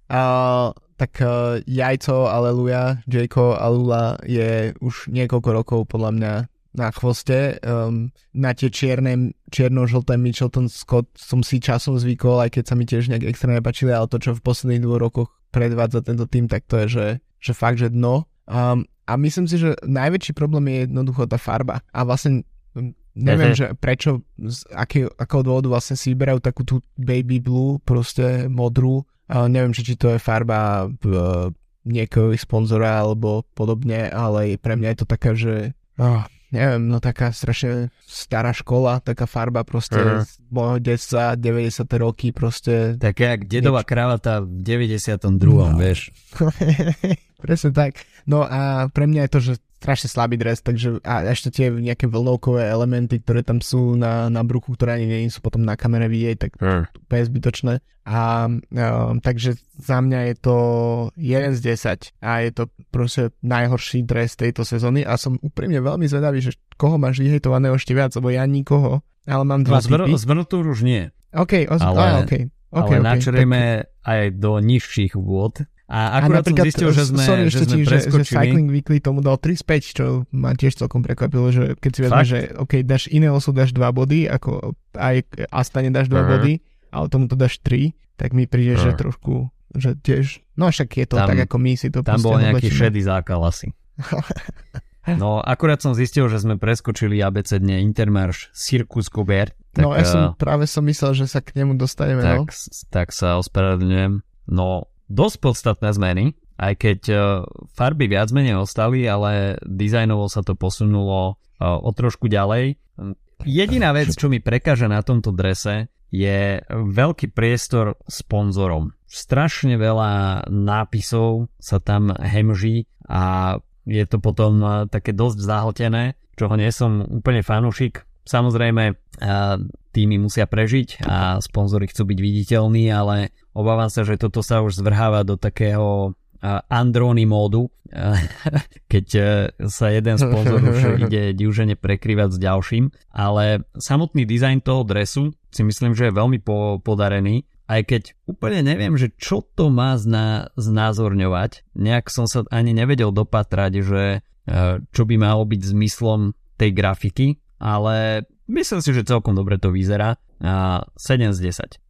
10. Uh, tak uh, jajco Aleluja, Jayko Alula je už niekoľko rokov podľa mňa na chvoste. Um, na tie čierne, čierno-žlté Mitchelton Scott som si časom zvykol, aj keď sa mi tiež nejak extrémne páčili, ale to, čo v posledných dvoch rokoch predvádza tento tým, tak to je, že, že fakt, že dno. Um, a myslím si, že najväčší problém je jednoducho tá farba. A vlastne neviem, že prečo, z akého, akého dôvodu vlastne si vyberajú takú tú baby blue, proste modrú. Uh, neviem, či, či to je farba uh, niekoho sponzora alebo podobne, ale pre mňa je to taká, že uh, neviem, no taká strašne stará škola, taká farba proste uh-huh. z môjho detstva, 90. roky proste. Tak jak dedová kravata v 92. No. vieš. Presne tak. No a pre mňa je to, že strašne slabý dres, takže a ešte tie nejaké vlnovkové elementy, ktoré tam sú na, na bruchu, ktoré ani nie sú potom na kamere vidieť, tak mm. úplne zbytočné. A um, takže za mňa je to 1 z 10 a je to proste najhorší dres tejto sezóny a som úprimne veľmi zvedavý, že koho máš vyhejtovaného ešte viac, lebo ja nikoho, ale mám dva no, typy. Zvrnutúr už nie. OK, os- ale, ah, okay. Okay, ale okay, tak... aj do nižších vôd a akurát a som zistil, že sme, sorry, že sme ti, preskočili. Že, že Cycling Weekly tomu dal 3 späť, čo ma tiež celkom prekvapilo, že keď si vezme, že OK, dáš iné osu, dáš 2 body, ako aj Astane dáš 2 uh-huh. body, ale tomu to dáš 3, tak mi príde, uh-huh. že trošku, že tiež, no však je to tam, tak, ako my si to Tam bol nejaký oblečíme. šedý zákal asi. no, akurát som zistil, že sme preskočili abecedne Intermarš Circus Gobert. No, ja som, uh, práve som myslel, že sa k nemu dostaneme. Tak, no. tak sa ospravedlňujem. No, dosť podstatné zmeny, aj keď uh, farby viac menej ostali, ale dizajnovo sa to posunulo uh, o trošku ďalej. Jediná vec, čo mi prekáže na tomto drese, je veľký priestor sponzorom. Strašne veľa nápisov sa tam hemží a je to potom uh, také dosť zahltené, čoho nie som úplne fanúšik. Samozrejme, týmy musia prežiť a sponzory chcú byť viditeľní, ale obávam sa, že toto sa už zvrháva do takého Androny módu, keď e, sa jeden sponzor už ide diúžene prekrývať s ďalším, ale samotný dizajn toho dresu si myslím, že je veľmi po- podarený, aj keď úplne neviem, že čo to má zna- znázorňovať. Nejak som sa ani nevedel dopatrať, že e, čo by malo byť zmyslom tej grafiky, ale Myslím si, že celkom dobre to vyzerá. A 7 z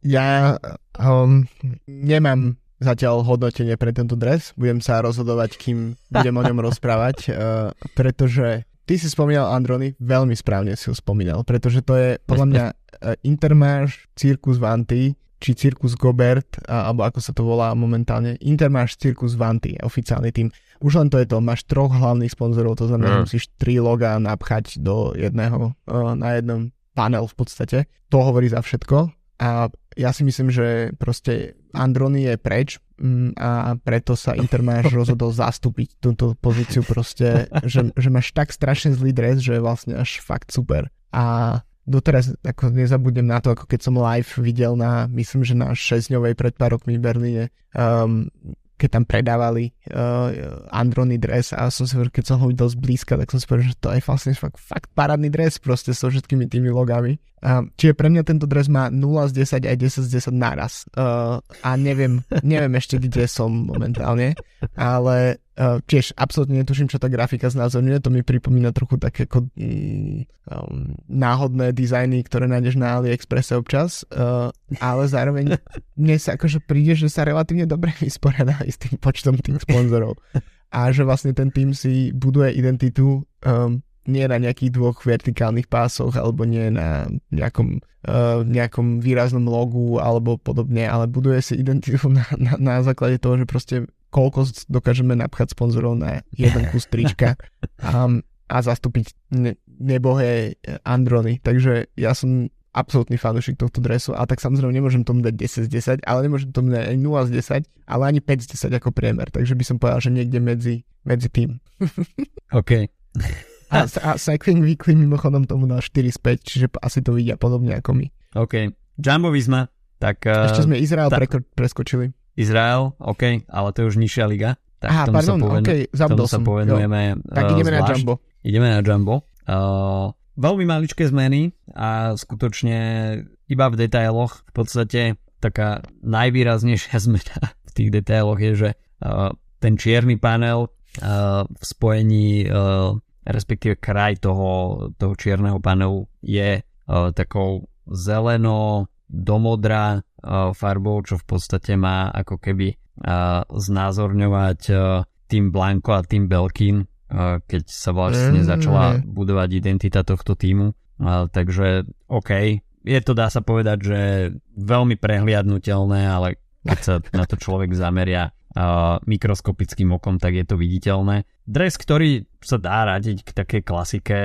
10. Ja um, nemám zatiaľ hodnotenie pre tento dres. Budem sa rozhodovať, kým budem o ňom rozprávať, uh, pretože ty si spomínal Androny, veľmi správne si ho spomínal, pretože to je podľa mňa uh, Intermarš Circus Vanty, či Circus Gobert, alebo ako sa to volá momentálne, Intermarš Circus Vanty, oficiálny tým. Už len to je to, máš troch hlavných sponzorov, to znamená, mm. musíš tri loga napchať do jedného, uh, na jednom panel v podstate. To hovorí za všetko a ja si myslím, že proste Androny je preč um, a preto sa Intermáš rozhodol zastúpiť túto pozíciu proste, že, že máš tak strašne zlý dres, že je vlastne až fakt super. A doteraz ako nezabudnem na to, ako keď som live videl na, myslím, že na 6 pred pár rokmi v Berlíne um, keď tam predávali uh, Androny dres a som si keď som ho videl zblízka, tak som si povedal, že to je vlastne fakt, fakt parádny dres proste so všetkými tými logami. Uh, čiže pre mňa tento dres má 0 z 10 aj 10 z 10 naraz. Uh, a neviem, neviem ešte, kde som momentálne, ale uh, tiež absolútne netuším, čo tá grafika znázorňuje. To mi pripomína trochu také ako um, náhodné dizajny, ktoré nájdeš na AliExpresse občas, uh, ale zároveň mne sa akože príde, že sa relatívne dobre vysporiada s tým počtom tých sponzorov. A že vlastne ten tým si buduje identitu um, nie na nejakých dvoch vertikálnych pásoch alebo nie na nejakom, uh, nejakom výraznom logu alebo podobne, ale buduje si identitu na, na, na základe toho, že proste koľko dokážeme napchať sponzorov na jeden kus trička a, a zastúpiť ne, nebohé Androny. Takže ja som absolútny fanúšik tohto dresu a tak samozrejme nemôžem tomu dať 10 z 10, ale nemôžem tomu dať ani 0 z 10, ale ani 5 z 10 ako priemer, takže by som povedal, že niekde medzi, medzi tým. OK. A, a Cycling Weekly mimochodom tomu dal 4 späť, čiže asi to vidia podobne ako my. OK. Jumbo Visma, tak... Uh, Ešte sme Izrael preko- preskočili. Izrael, OK, ale to je už nižšia liga. Tak Aha, tomu pardon, sa povenu- okay, tomu sa povenujeme Tak uh, ideme zvlášť. na Jumbo. Ideme na Jumbo. Uh, veľmi maličké zmeny a skutočne iba v detailoch v podstate taká najvýraznejšia zmena v tých detailoch je, že uh, ten čierny panel uh, v spojení uh, respektíve kraj toho, toho čierneho panelu je uh, takou zeleno domodrá uh, farbou, čo v podstate má ako keby uh, znázorňovať uh, tým Blanko a tým Belkin, keď sa vlastne začala budovať identita tohto týmu. Takže OK, je to dá sa povedať, že veľmi prehliadnutelné, ale keď sa na to človek zameria mikroskopickým okom, tak je to viditeľné. Dres, ktorý sa dá radiť k takej klasike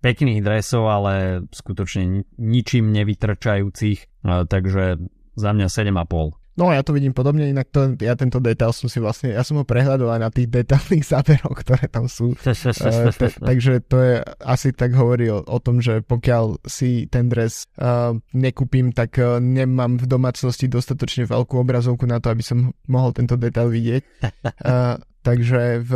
pekných dresov, ale skutočne ničím nevytrčajúcich, takže za mňa 7,5. No ja to vidím podobne, inak to, ja tento detail som si vlastne, ja som ho prehľadol aj na tých detailných záberoch, ktoré tam sú. uh, t- takže to je asi tak hovorí o, o tom, že pokiaľ si ten dres uh, nekúpim, tak uh, nemám v domácnosti dostatočne veľkú obrazovku na to, aby som mohol tento detail vidieť. Uh, takže v,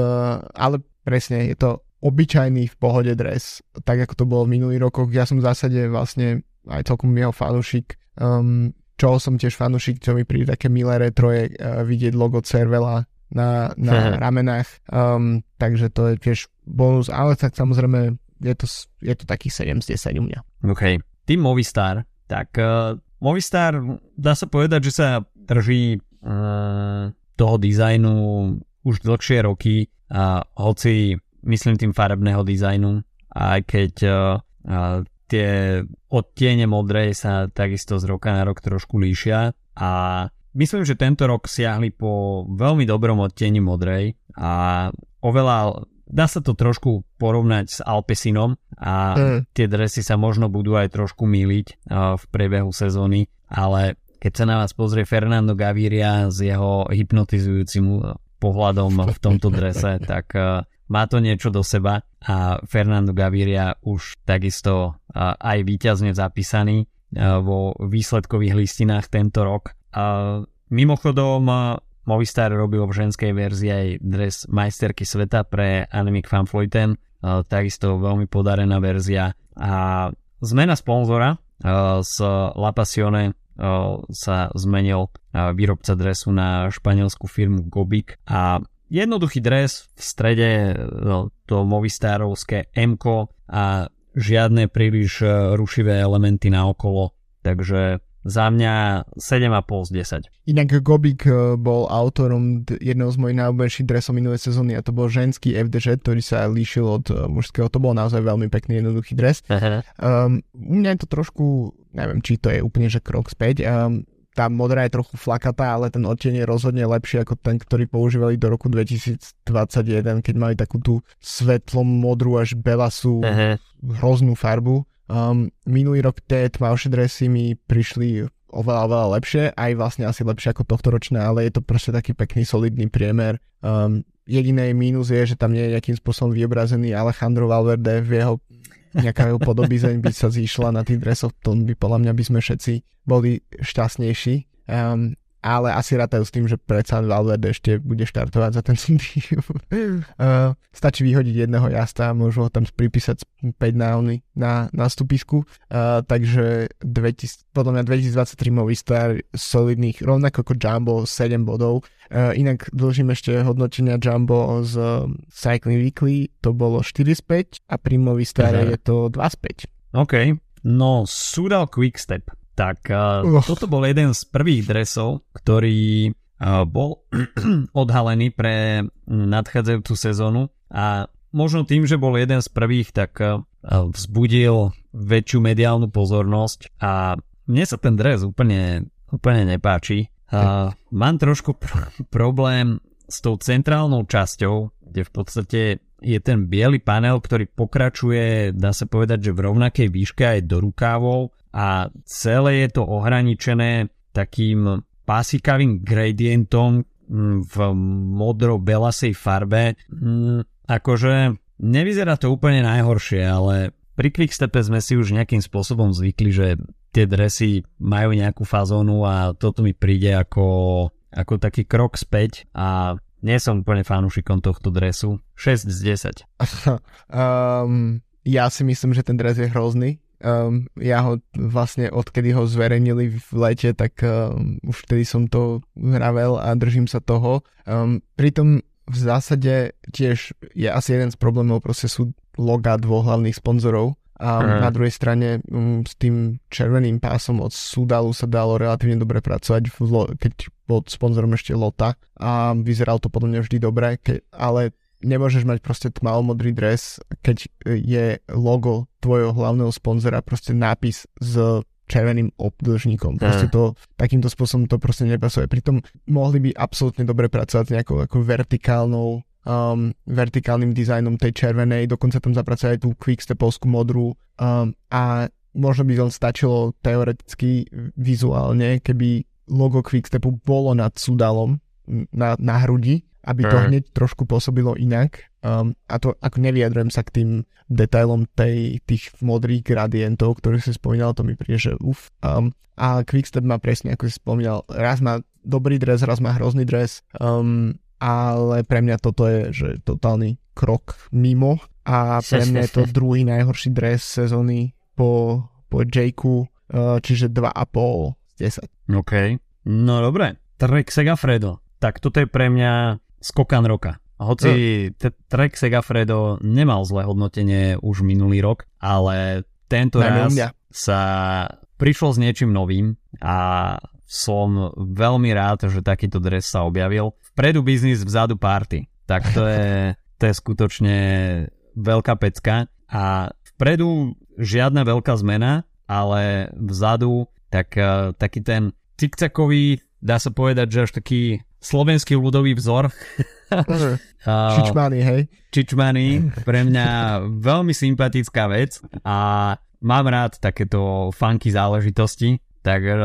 ale presne, je to obyčajný v pohode dres, tak ako to bolo v minulých rokoch. Ja som v zásade vlastne aj celkom jeho fanúšik. Um, čo som tiež fanúšik, čo mi príde také milé retro je uh, vidieť logo Cervela na, na ramenách, um, takže to je tiež bonus, ale tak samozrejme je to, je to taký 7 z 10 u mňa. OK. Tým Movistar, tak uh, Movistar dá sa povedať, že sa drží uh, toho dizajnu už dlhšie roky a hoci myslím tým farebného dizajnu, aj keď uh, tie odtiene modrej sa takisto z roka na rok trošku líšia a myslím, že tento rok siahli po veľmi dobrom odtieni modrej a oveľa dá sa to trošku porovnať s Alpesinom a mm. tie dresy sa možno budú aj trošku míliť uh, v priebehu sezóny, ale keď sa na vás pozrie Fernando Gaviria s jeho hypnotizujúcim pohľadom v tomto drese, tak uh, má to niečo do seba a Fernando Gaviria už takisto aj výťazne zapísaný vo výsledkových listinách tento rok. Mimochodom, Movistar robil v ženskej verzii aj dres majsterky sveta pre Annemiek van Vleuten, takisto veľmi podarená verzia a zmena sponzora z La Passione sa zmenil výrobca dresu na španielskú firmu Gobik a jednoduchý dres v strede no, to Movistarovské m a žiadne príliš e, rušivé elementy na okolo. Takže za mňa 7,5 z 10. Inak Gobik e, bol autorom jedného z mojich najobľúbenejších dresov minulej sezóny a to bol ženský FDŽ, ktorý sa líšil od e, mužského. To bol naozaj veľmi pekný, jednoduchý dres. Um, u mňa je to trošku, neviem, či to je úplne, že krok späť. Um, tá modrá je trochu flakatá, ale ten odtieň je rozhodne lepší ako ten, ktorý používali do roku 2021, keď mali takú tú svetlom modrú až belasú uh-huh. hroznú farbu. Um, minulý rok tie tmavšie dresy mi prišli oveľa, oveľa lepšie, aj vlastne asi lepšie ako tohto ročné, ale je to proste taký pekný, solidný priemer. Um, jediný mínus je, že tam nie je nejakým spôsobom vyobrazený Alejandro Valverde v jeho nejaká jeho podobizeň by sa zišla na tých dresoch, to by podľa mňa by sme všetci boli šťastnejší. Um, ale asi rátajú s tým, že predsa Valverde ešte bude štartovať za ten tým. uh, stačí vyhodiť jedného jazda, môžu ho tam pripísať 5 na, na, na stupisku. Uh, takže 2000, podľa mňa 2023 Movistar solidných, rovnako ako Jumbo 7 bodov. Uh, inak dlžím ešte hodnotenia Jumbo z Cycling Weekly, to bolo 4 z 5 a pri Movistar je to 2 z 5. OK, no Sudal Quickstep tak uh, toto bol jeden z prvých dresov, ktorý uh, bol odhalený pre nadchádzajúcu sezónu. A možno tým, že bol jeden z prvých, tak uh, vzbudil väčšiu mediálnu pozornosť. A mne sa ten dres úplne, úplne nepáči. Uh, mám trošku pr- problém s tou centrálnou časťou, kde v podstate je ten biely panel, ktorý pokračuje, dá sa povedať, že v rovnakej výške aj do rukávov a celé je to ohraničené takým pásikavým gradientom mm, v modro-belasej farbe. Mm, akože nevyzerá to úplne najhoršie, ale pri Quickstepe sme si už nejakým spôsobom zvykli, že tie dresy majú nejakú fazónu a toto mi príde ako ako taký krok späť a nie som úplne fanúšikom tohto dresu. 6 z 10. um, ja si myslím, že ten dres je hrozný. Um, ja ho vlastne odkedy ho zverejnili v lete, tak um, už vtedy som to hravel a držím sa toho. Um, pritom v zásade tiež je asi jeden z problémov, proste sú loga dvoch hlavných sponzorov a uh-huh. na druhej strane um, s tým červeným pásom od Sudalu sa dalo relatívne dobre pracovať, v lo- keď bol sponzorom ešte Lota a vyzeral to podľa mňa vždy dobre, ke- ale nemôžeš mať proste tmavomodrý dres, keď je logo tvojho hlavného sponzora, proste nápis s červeným obdĺžnikom. Proste to, takýmto spôsobom to proste nepasuje. Pritom mohli by absolútne dobre pracovať s nejakou ako vertikálnou um, vertikálnym dizajnom tej červenej, dokonca tam zapracovať aj tú quickstepovskú modrú um, a možno by len stačilo teoreticky vizuálne, keby logo quickstepu bolo nad sudalom na, na hrudi, aby to hneď trošku pôsobilo inak. Um, a to ako nevyjadrujem sa k tým detailom tej, tých modrých gradientov, ktoré si spomínal, to mi príde, že uf. Um, a Quickstep má presne, ako si spomínal, raz má dobrý dres, raz má hrozný dres. Um, ale pre mňa toto je že totálny krok mimo a pre mňa je to druhý najhorší dres sezóny po, po Jakeu, uh, čiže 2,5 z 10. OK. No dobre. Trek Segafredo. Tak toto je pre mňa skokan roka. Hoci t- Trek Segafredo nemal zlé hodnotenie už minulý rok, ale tento raz sa prišlo s niečím novým a som veľmi rád, že takýto dres sa objavil vpredu biznis, vzadu party. Tak to je, to je skutočne veľká pecka a vpredu žiadna veľká zmena, ale vzadu tak, uh, taký ten cikcakový, dá sa povedať, že až taký slovenský ľudový vzor. Čičmany, hej? Čičmany, pre mňa veľmi sympatická vec a mám rád takéto funky záležitosti, tak uh,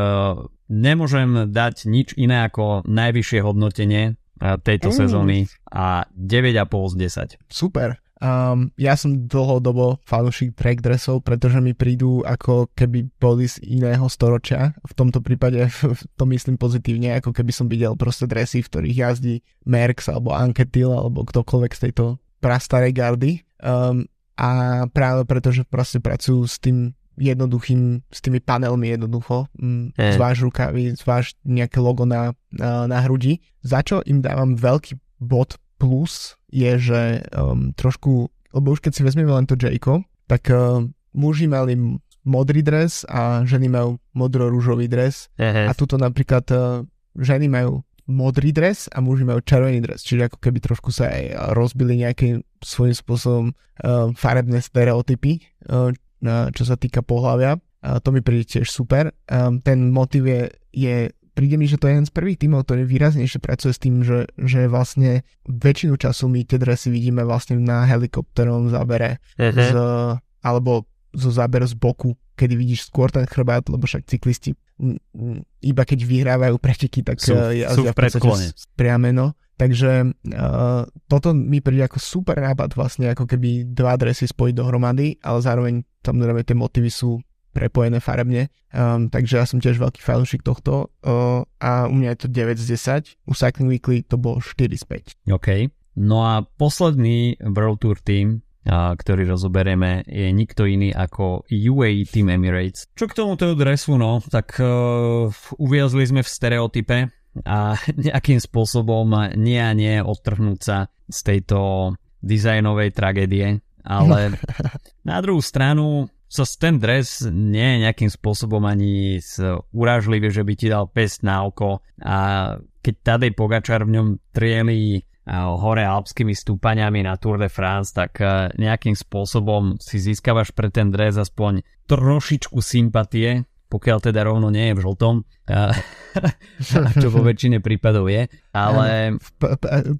nemôžem dať nič iné ako najvyššie hodnotenie uh, tejto mm. sezóny a 9,5 z 10. Super. Um, ja som dlhodobo fanúšik track dressov, pretože mi prídu ako keby boli z iného storočia. V tomto prípade to myslím pozitívne, ako keby som videl proste dresy, v ktorých jazdí Merx alebo Anketil alebo ktokoľvek z tejto prastarej gardy. Um, a práve preto, že proste pracujú s tým jednoduchým, s tými panelmi jednoducho, mm, mm. zváž rukavy, zváž nejaké logo na, na, na hrudi. Za čo im dávam veľký bod plus je, že um, trošku, lebo už keď si vezmeme len to Jayko, tak uh, muži mali modrý dres a ženy majú modro-rúžový dres uh-huh. a tuto napríklad uh, ženy majú modrý dres a muži majú červený dres, čiže ako keby trošku sa aj rozbili nejakým svojím spôsobom uh, farebné stereotypy, uh, čo sa týka pohľavia. A to mi príde tiež super. Um, ten motiv je, je príde mi, že to je jeden z prvých tímov, ktorý výraznejšie pracuje s tým, že, že vlastne väčšinu času my tie dresy vidíme vlastne na helikopterovom zábere uh-huh. z, alebo zo záberu z boku, kedy vidíš skôr ten chrbát, lebo však cyklisti iba keď vyhrávajú preteky, tak sú, je sú v predklone. priameno. Takže uh, toto mi príde ako super nápad vlastne ako keby dva dresy spojiť dohromady, ale zároveň samozrejme tie motivy sú prepojené farebne. Um, takže ja som tiež veľký fanúšik tohto uh, a u mňa je to 9 z 10, u Cycling Weekly to bolo 4 z 5. OK. No a posledný World Tour a, ktorý rozoberieme, je nikto iný ako UAE Team Emirates. Čo k tomuto dresu, no, tak uh, uviazli sme v stereotype, a nejakým spôsobom nie a nie odtrhnúť sa z tejto dizajnovej tragédie, ale na druhú stranu sa ten dres nie je nejakým spôsobom ani urážlivý, že by ti dal pest na oko. A keď Tadej Pogačar v ňom trieli hore alpskými stúpaniami na Tour de France, tak nejakým spôsobom si získavaš pre ten dres aspoň trošičku sympatie, pokiaľ teda rovno nie je v žltom, čo vo väčšine prípadov je, ale...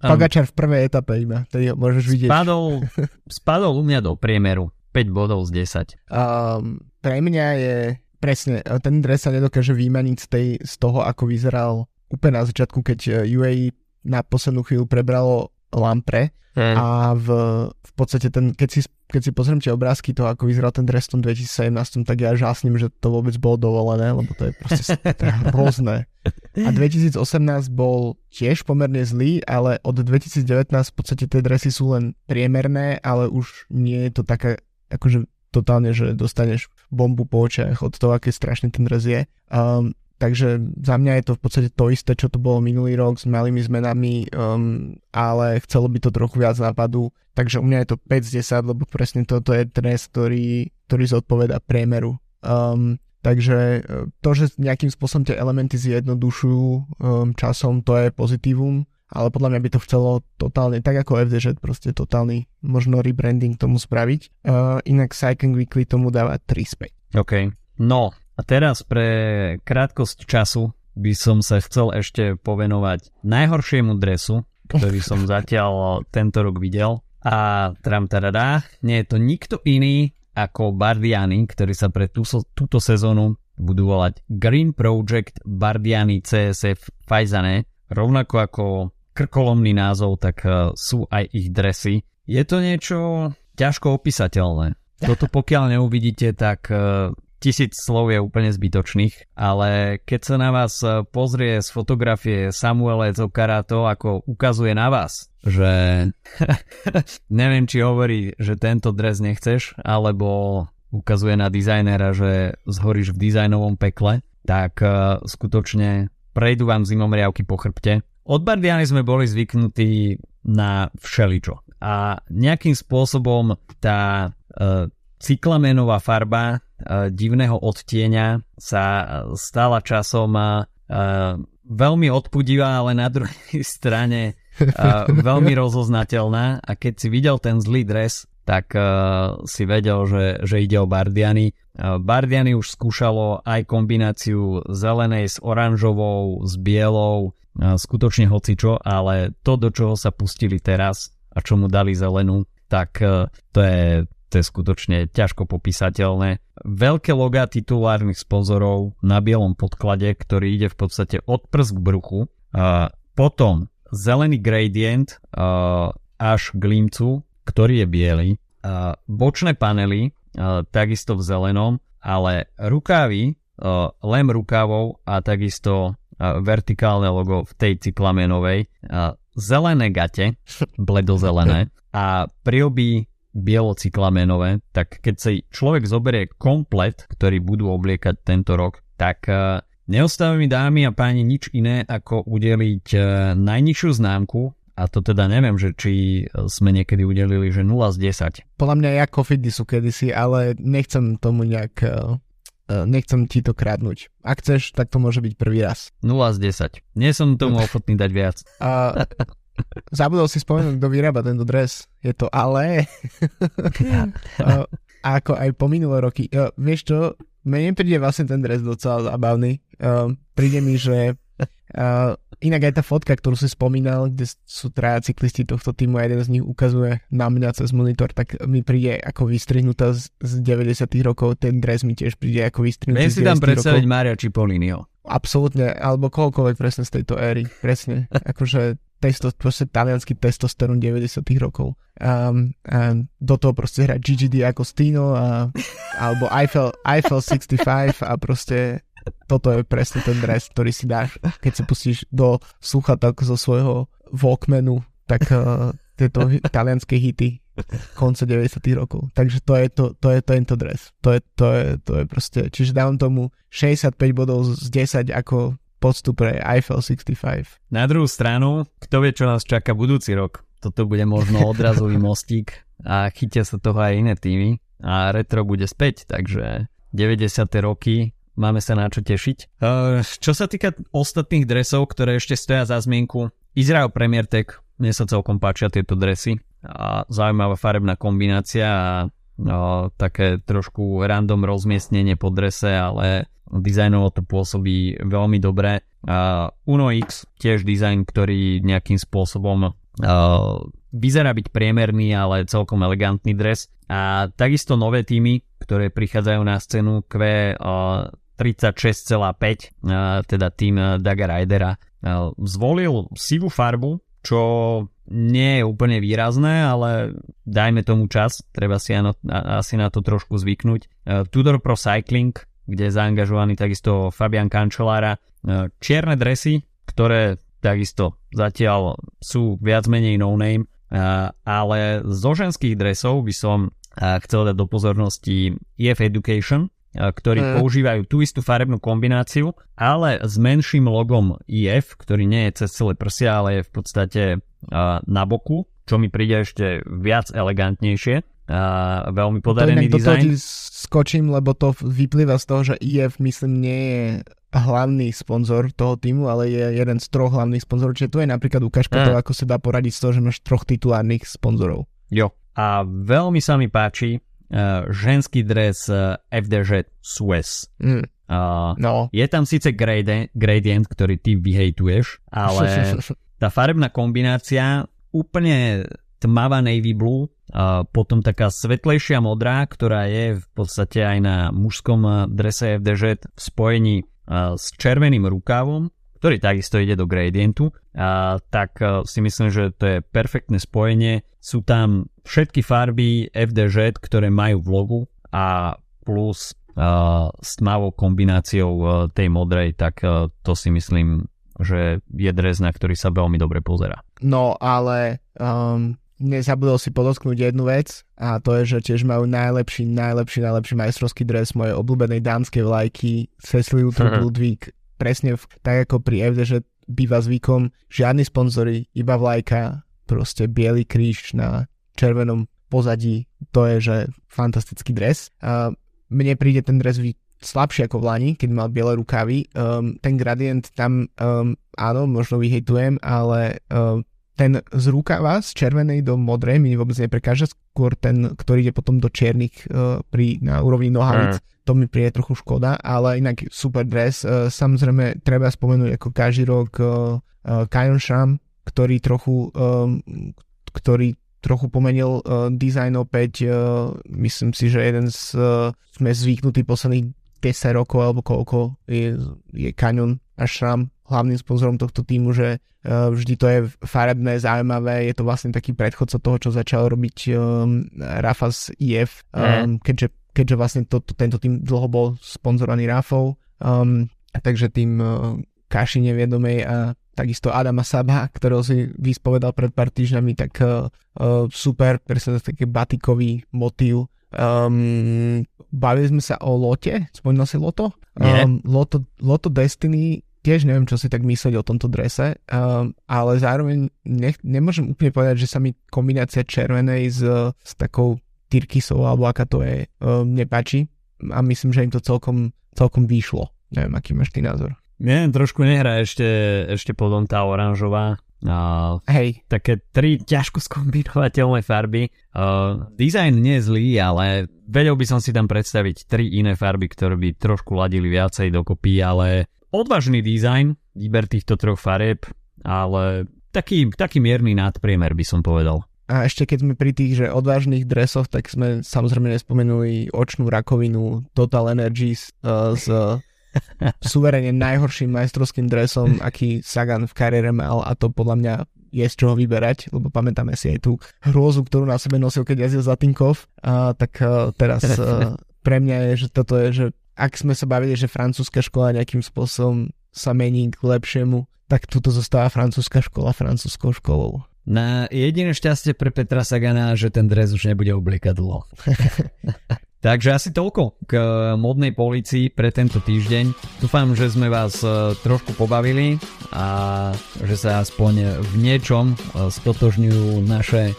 Pagačar v prvej etape iba, tedy môžeš vidieť. Spadol, spadol u mňa do priemeru, 5 bodov z 10. Um, pre mňa je presne, ten dres sa nedokáže vymaniť z, z toho, ako vyzeral úplne na začiatku, keď UAE na poslednú chvíľu prebralo Lampre hmm. a v, v podstate ten, keď si, keď si pozriem tie obrázky toho, ako vyzeral ten dres v tom 2017, tak ja žásnim, že to vôbec bolo dovolené, lebo to je proste hrozné. A 2018 bol tiež pomerne zlý, ale od 2019 v podstate tie dresy sú len priemerné, ale už nie je to také, akože totálne, že dostaneš bombu po očiach od toho, aké strašný ten dres je. Um, Takže za mňa je to v podstate to isté, čo to bolo minulý rok s malými zmenami, um, ale chcelo by to trochu viac nápadu. Takže u mňa je to 5 z 10, lebo presne toto je dres, ktorý, ktorý zodpoveda priemeru. Um, takže e, to, že nejakým spôsobom tie elementy zjednodušujú um, časom, to je pozitívum, ale podľa mňa by to chcelo totálne, tak ako FDŽ, proste totálny možno rebranding tomu spraviť. Uh, inak Cycling Weekly tomu dáva 3 späť. OK. No, a teraz pre krátkosť času by som sa chcel ešte povenovať najhoršiemu dresu, ktorý som zatiaľ tento rok videl. A tram tadadá, nie je to nikto iný ako Bardiani, ktorý sa pre tú, túto sezónu budú volať Green Project Bardiani CSF Fajzane. Rovnako ako krkolomný názov, tak e, sú aj ich dresy. Je to niečo ťažko opísateľné. Toto pokiaľ neuvidíte, tak e, tisíc slov je úplne zbytočných, ale keď sa na vás eh, pozrie z fotografie Samuel Zokara to, ako ukazuje na vás, že neviem, či hovorí, že tento dres nechceš, alebo ukazuje na dizajnera, že zhoríš v dizajnovom pekle, tak skutočne prejdú vám zimomriavky po chrbte. Od Bardiany sme boli zvyknutí na všeličo. A nejakým spôsobom tá uh, cyklamenová farba uh, divného odtieňa sa stala časom uh, veľmi odpudivá, ale na druhej strane uh, veľmi rozoznateľná a keď si videl ten zlý dres, tak uh, si vedel, že, že ide o Bardiany. Uh, Bardiany už skúšalo aj kombináciu zelenej s oranžovou, s bielou, uh, skutočne hocičo, ale to, do čoho sa pustili teraz a čo mu dali zelenú, tak uh, to je to je skutočne ťažko popísateľné. Veľké logá titulárnych sponzorov na bielom podklade, ktorý ide v podstate od prs k bruchu. A potom zelený gradient a až k límcu, ktorý je biely. Bočné panely takisto v zelenom, ale rukávy lem rukávov a takisto vertikálne logo v tej cyklamenovej, zelené gate, bledozelené a prioby bielocyklamenové, tak keď si človek zoberie komplet, ktorý budú obliekať tento rok, tak neostáva mi dámy a páni nič iné, ako udeliť najnižšiu známku a to teda neviem, že či sme niekedy udelili, že 0 z 10. Podľa mňa ja Kofidi sú kedysi, ale nechcem tomu nejak uh, nechcem ti to kradnúť. Ak chceš, tak to môže byť prvý raz. 0 z 10. Nie som tomu ochotný dať viac. A Zabudol si spomenúť, kto vyrába tento dres. Je to ale. a ako aj po minulé roky. Vieš čo, mne príde vlastne ten dres docela zábavný. Príde mi, že uh, inak aj tá fotka, ktorú si spomínal, kde sú traja cyklisti tohto týmu a jeden z nich ukazuje na mňa cez monitor, tak mi príde ako vystrihnutá z, z 90 rokov. Ten dres mi tiež príde ako vystrihnutý Viem si tam predstaviť Mária Cipolliniho. Absolútne, alebo koľkoľvek presne z tejto éry. Presne. Akože testo, proste talianský testosterón 90 rokov. Um, a do toho proste hrať GGD ako Stino a, alebo Eiffel, Eiffel 65 a proste toto je presne ten dres, ktorý si dáš, keď sa pustíš do sluchatok zo svojho Walkmanu, tak uh, tieto talianské hity konca 90 rokov. Takže to je, to, to je tento dres. To je, to je, to je proste, čiže dávam tomu 65 bodov z 10 ako postup pre Eiffel 65. Na druhú stranu, kto vie, čo nás čaká budúci rok. Toto bude možno odrazový mostík a chytia sa toho aj iné týmy a retro bude späť, takže 90. roky máme sa na čo tešiť. Uh, čo sa týka ostatných dresov, ktoré ešte stoja za zmienku, Izrael Premier Tech, mne sa celkom páčia tieto dresy a zaujímavá farebná kombinácia a no, také trošku random rozmiestnenie po drese, ale dizajnovo to pôsobí veľmi dobre. Uh, Uno X, tiež dizajn, ktorý nejakým spôsobom uh, vyzerá byť priemerný, ale celkom elegantný dres. A takisto nové týmy, ktoré prichádzajú na scénu Q uh, 36,5, uh, teda tým Daga Ridera, uh, zvolil sivú farbu, čo nie je úplne výrazné, ale dajme tomu čas, treba si asi na to trošku zvyknúť. Tudor Pro Cycling, kde je zaangažovaný takisto Fabian Cancellara. Čierne dresy, ktoré takisto zatiaľ sú viac menej no name, ale zo ženských dresov by som chcel dať do pozornosti EF Education, ktorí mm. používajú tú istú farebnú kombináciu, ale s menším logom EF, ktorý nie je cez celé prsia, ale je v podstate na boku, čo mi príde ešte viac elegantnejšie. A veľmi podarený to dizajn. To skočím, lebo to vyplýva z toho, že EF myslím nie je hlavný sponzor toho týmu, ale je jeden z troch hlavných sponzorov. Čiže tu je napríklad ukážka mm. toho, ako sa dá poradiť z toho, že máš troch titulárnych sponzorov. Jo. A veľmi sa mi páči ženský dres uh, e, FDŽ Suez. Mm. Uh, no. Je tam síce gradient, gradient, ktorý ty vyhejtuješ, ale tá farebná kombinácia úplne tmavá navy blue, a potom taká svetlejšia modrá, ktorá je v podstate aj na mužskom drese FDŽ v spojení s červeným rukávom, ktorý takisto ide do gradientu, a, tak si myslím, že to je perfektné spojenie. Sú tam všetky farby FDŽ, ktoré majú vlogu a plus a, s tmavou kombináciou a, tej modrej, tak a, to si myslím, že je dres, na ktorý sa veľmi dobre pozera. No ale um, nezabudol si podotknúť jednu vec a to je, že tiež majú najlepší, najlepší, najlepší majstrovský dres mojej obľúbenej dánskej vlajky Cecily Ludvík presne v, tak ako pri FD, že býva zvykom žiadni sponzory, iba vlajka, proste biely kríž na červenom pozadí, to je, že fantastický dres. A mne príde ten dres slabšie ako v Lani, keď mal biele rukavy. Um, ten gradient tam, um, áno, možno vyhejtujem, ale um, ten z rukava z červenej do modrej mi vôbec neprekáža, skôr ten, ktorý ide potom do čiernych uh, pri, na úrovni nohavic, mm. to mi príde trochu škoda, ale inak super dres. Uh, samozrejme, treba spomenúť ako každý rok uh, uh, Kajon Sham, ktorý trochu, um, ktorý trochu pomenil uh, design opäť. Uh, myslím si, že jeden z, uh, sme zvyknutí posledných 10 rokov alebo koľko je, je Canyon a Shram hlavným sponzorom tohto týmu, že uh, vždy to je farebné, zaujímavé, je to vlastne taký predchodca toho, čo začal robiť um, Rafa z IF, um, mm. keďže, keďže vlastne to, to, tento tým dlho bol sponzorovaný Rafou, um, takže tým uh, Kaši neviedomej a takisto Adama Saba, ktorého si vyspovedal pred pár týždňami, tak uh, uh, super, presne taký batikový motív. Um, bavili sme sa o Lote, spomínal si Loto? Um, Loto, Loto Destiny tiež neviem, čo si tak myslieť o tomto drese, um, ale zároveň ne, nemôžem úplne povedať, že sa mi kombinácia červenej s, s takou Tyrkisou, alebo aká to je, um, nepáči a myslím, že im to celkom, celkom vyšlo. Neviem, aký máš ty názor. Mne trošku nehrá ešte, ešte potom tá oranžová. Uh, Hej. Také tri ťažko skombinovateľné farby. Uh, design nie je zlý, ale vedel by som si tam predstaviť tri iné farby, ktoré by trošku ladili viacej dokopy, ale odvážny dizajn, výber týchto troch farieb, ale taký, taký mierny nadpriemer by som povedal. A ešte keď sme pri tých, že odvážnych dresoch, tak sme samozrejme nespomenuli očnú rakovinu Total Energies uh, s suverene najhorším majstrovským dresom, aký Sagan v kariére mal a to podľa mňa je z čoho vyberať, lebo pamätáme si aj tú hrôzu, ktorú na sebe nosil, keď jazdil za Tinkov. A tak uh, teraz uh, pre mňa je, že toto je, že ak sme sa bavili, že francúzska škola nejakým spôsobom sa mení k lepšiemu, tak tuto zostáva francúzska škola francúzskou školou. Na jediné šťastie pre Petra Sagana, že ten dres už nebude obliekať dlho. Takže asi toľko k modnej policii pre tento týždeň. Dúfam, že sme vás e, trošku pobavili a že sa aspoň v niečom e, stotožňujú naše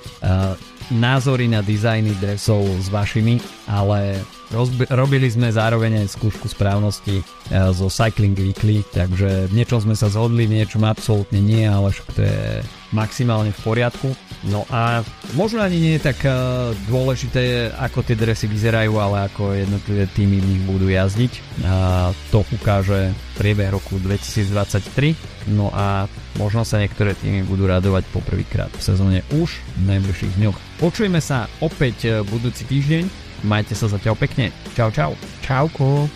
názory na dizajny dresov s vašimi, ale Rozbi- robili sme zároveň aj skúšku správnosti uh, zo Cycling Weekly, takže v niečom sme sa zhodli, v niečom absolútne nie, ale však to je maximálne v poriadku. No a možno ani nie je tak uh, dôležité, ako tie dresy vyzerajú, ale ako jednotlivé týmy v nich budú jazdiť. A to ukáže priebeh roku 2023. No a možno sa niektoré týmy budú radovať poprvýkrát v sezóne už v najbližších dňoch. Počujeme sa opäť e, budúci týždeň Majte sa zatiaľ pekne. Čau, čau. Čauko.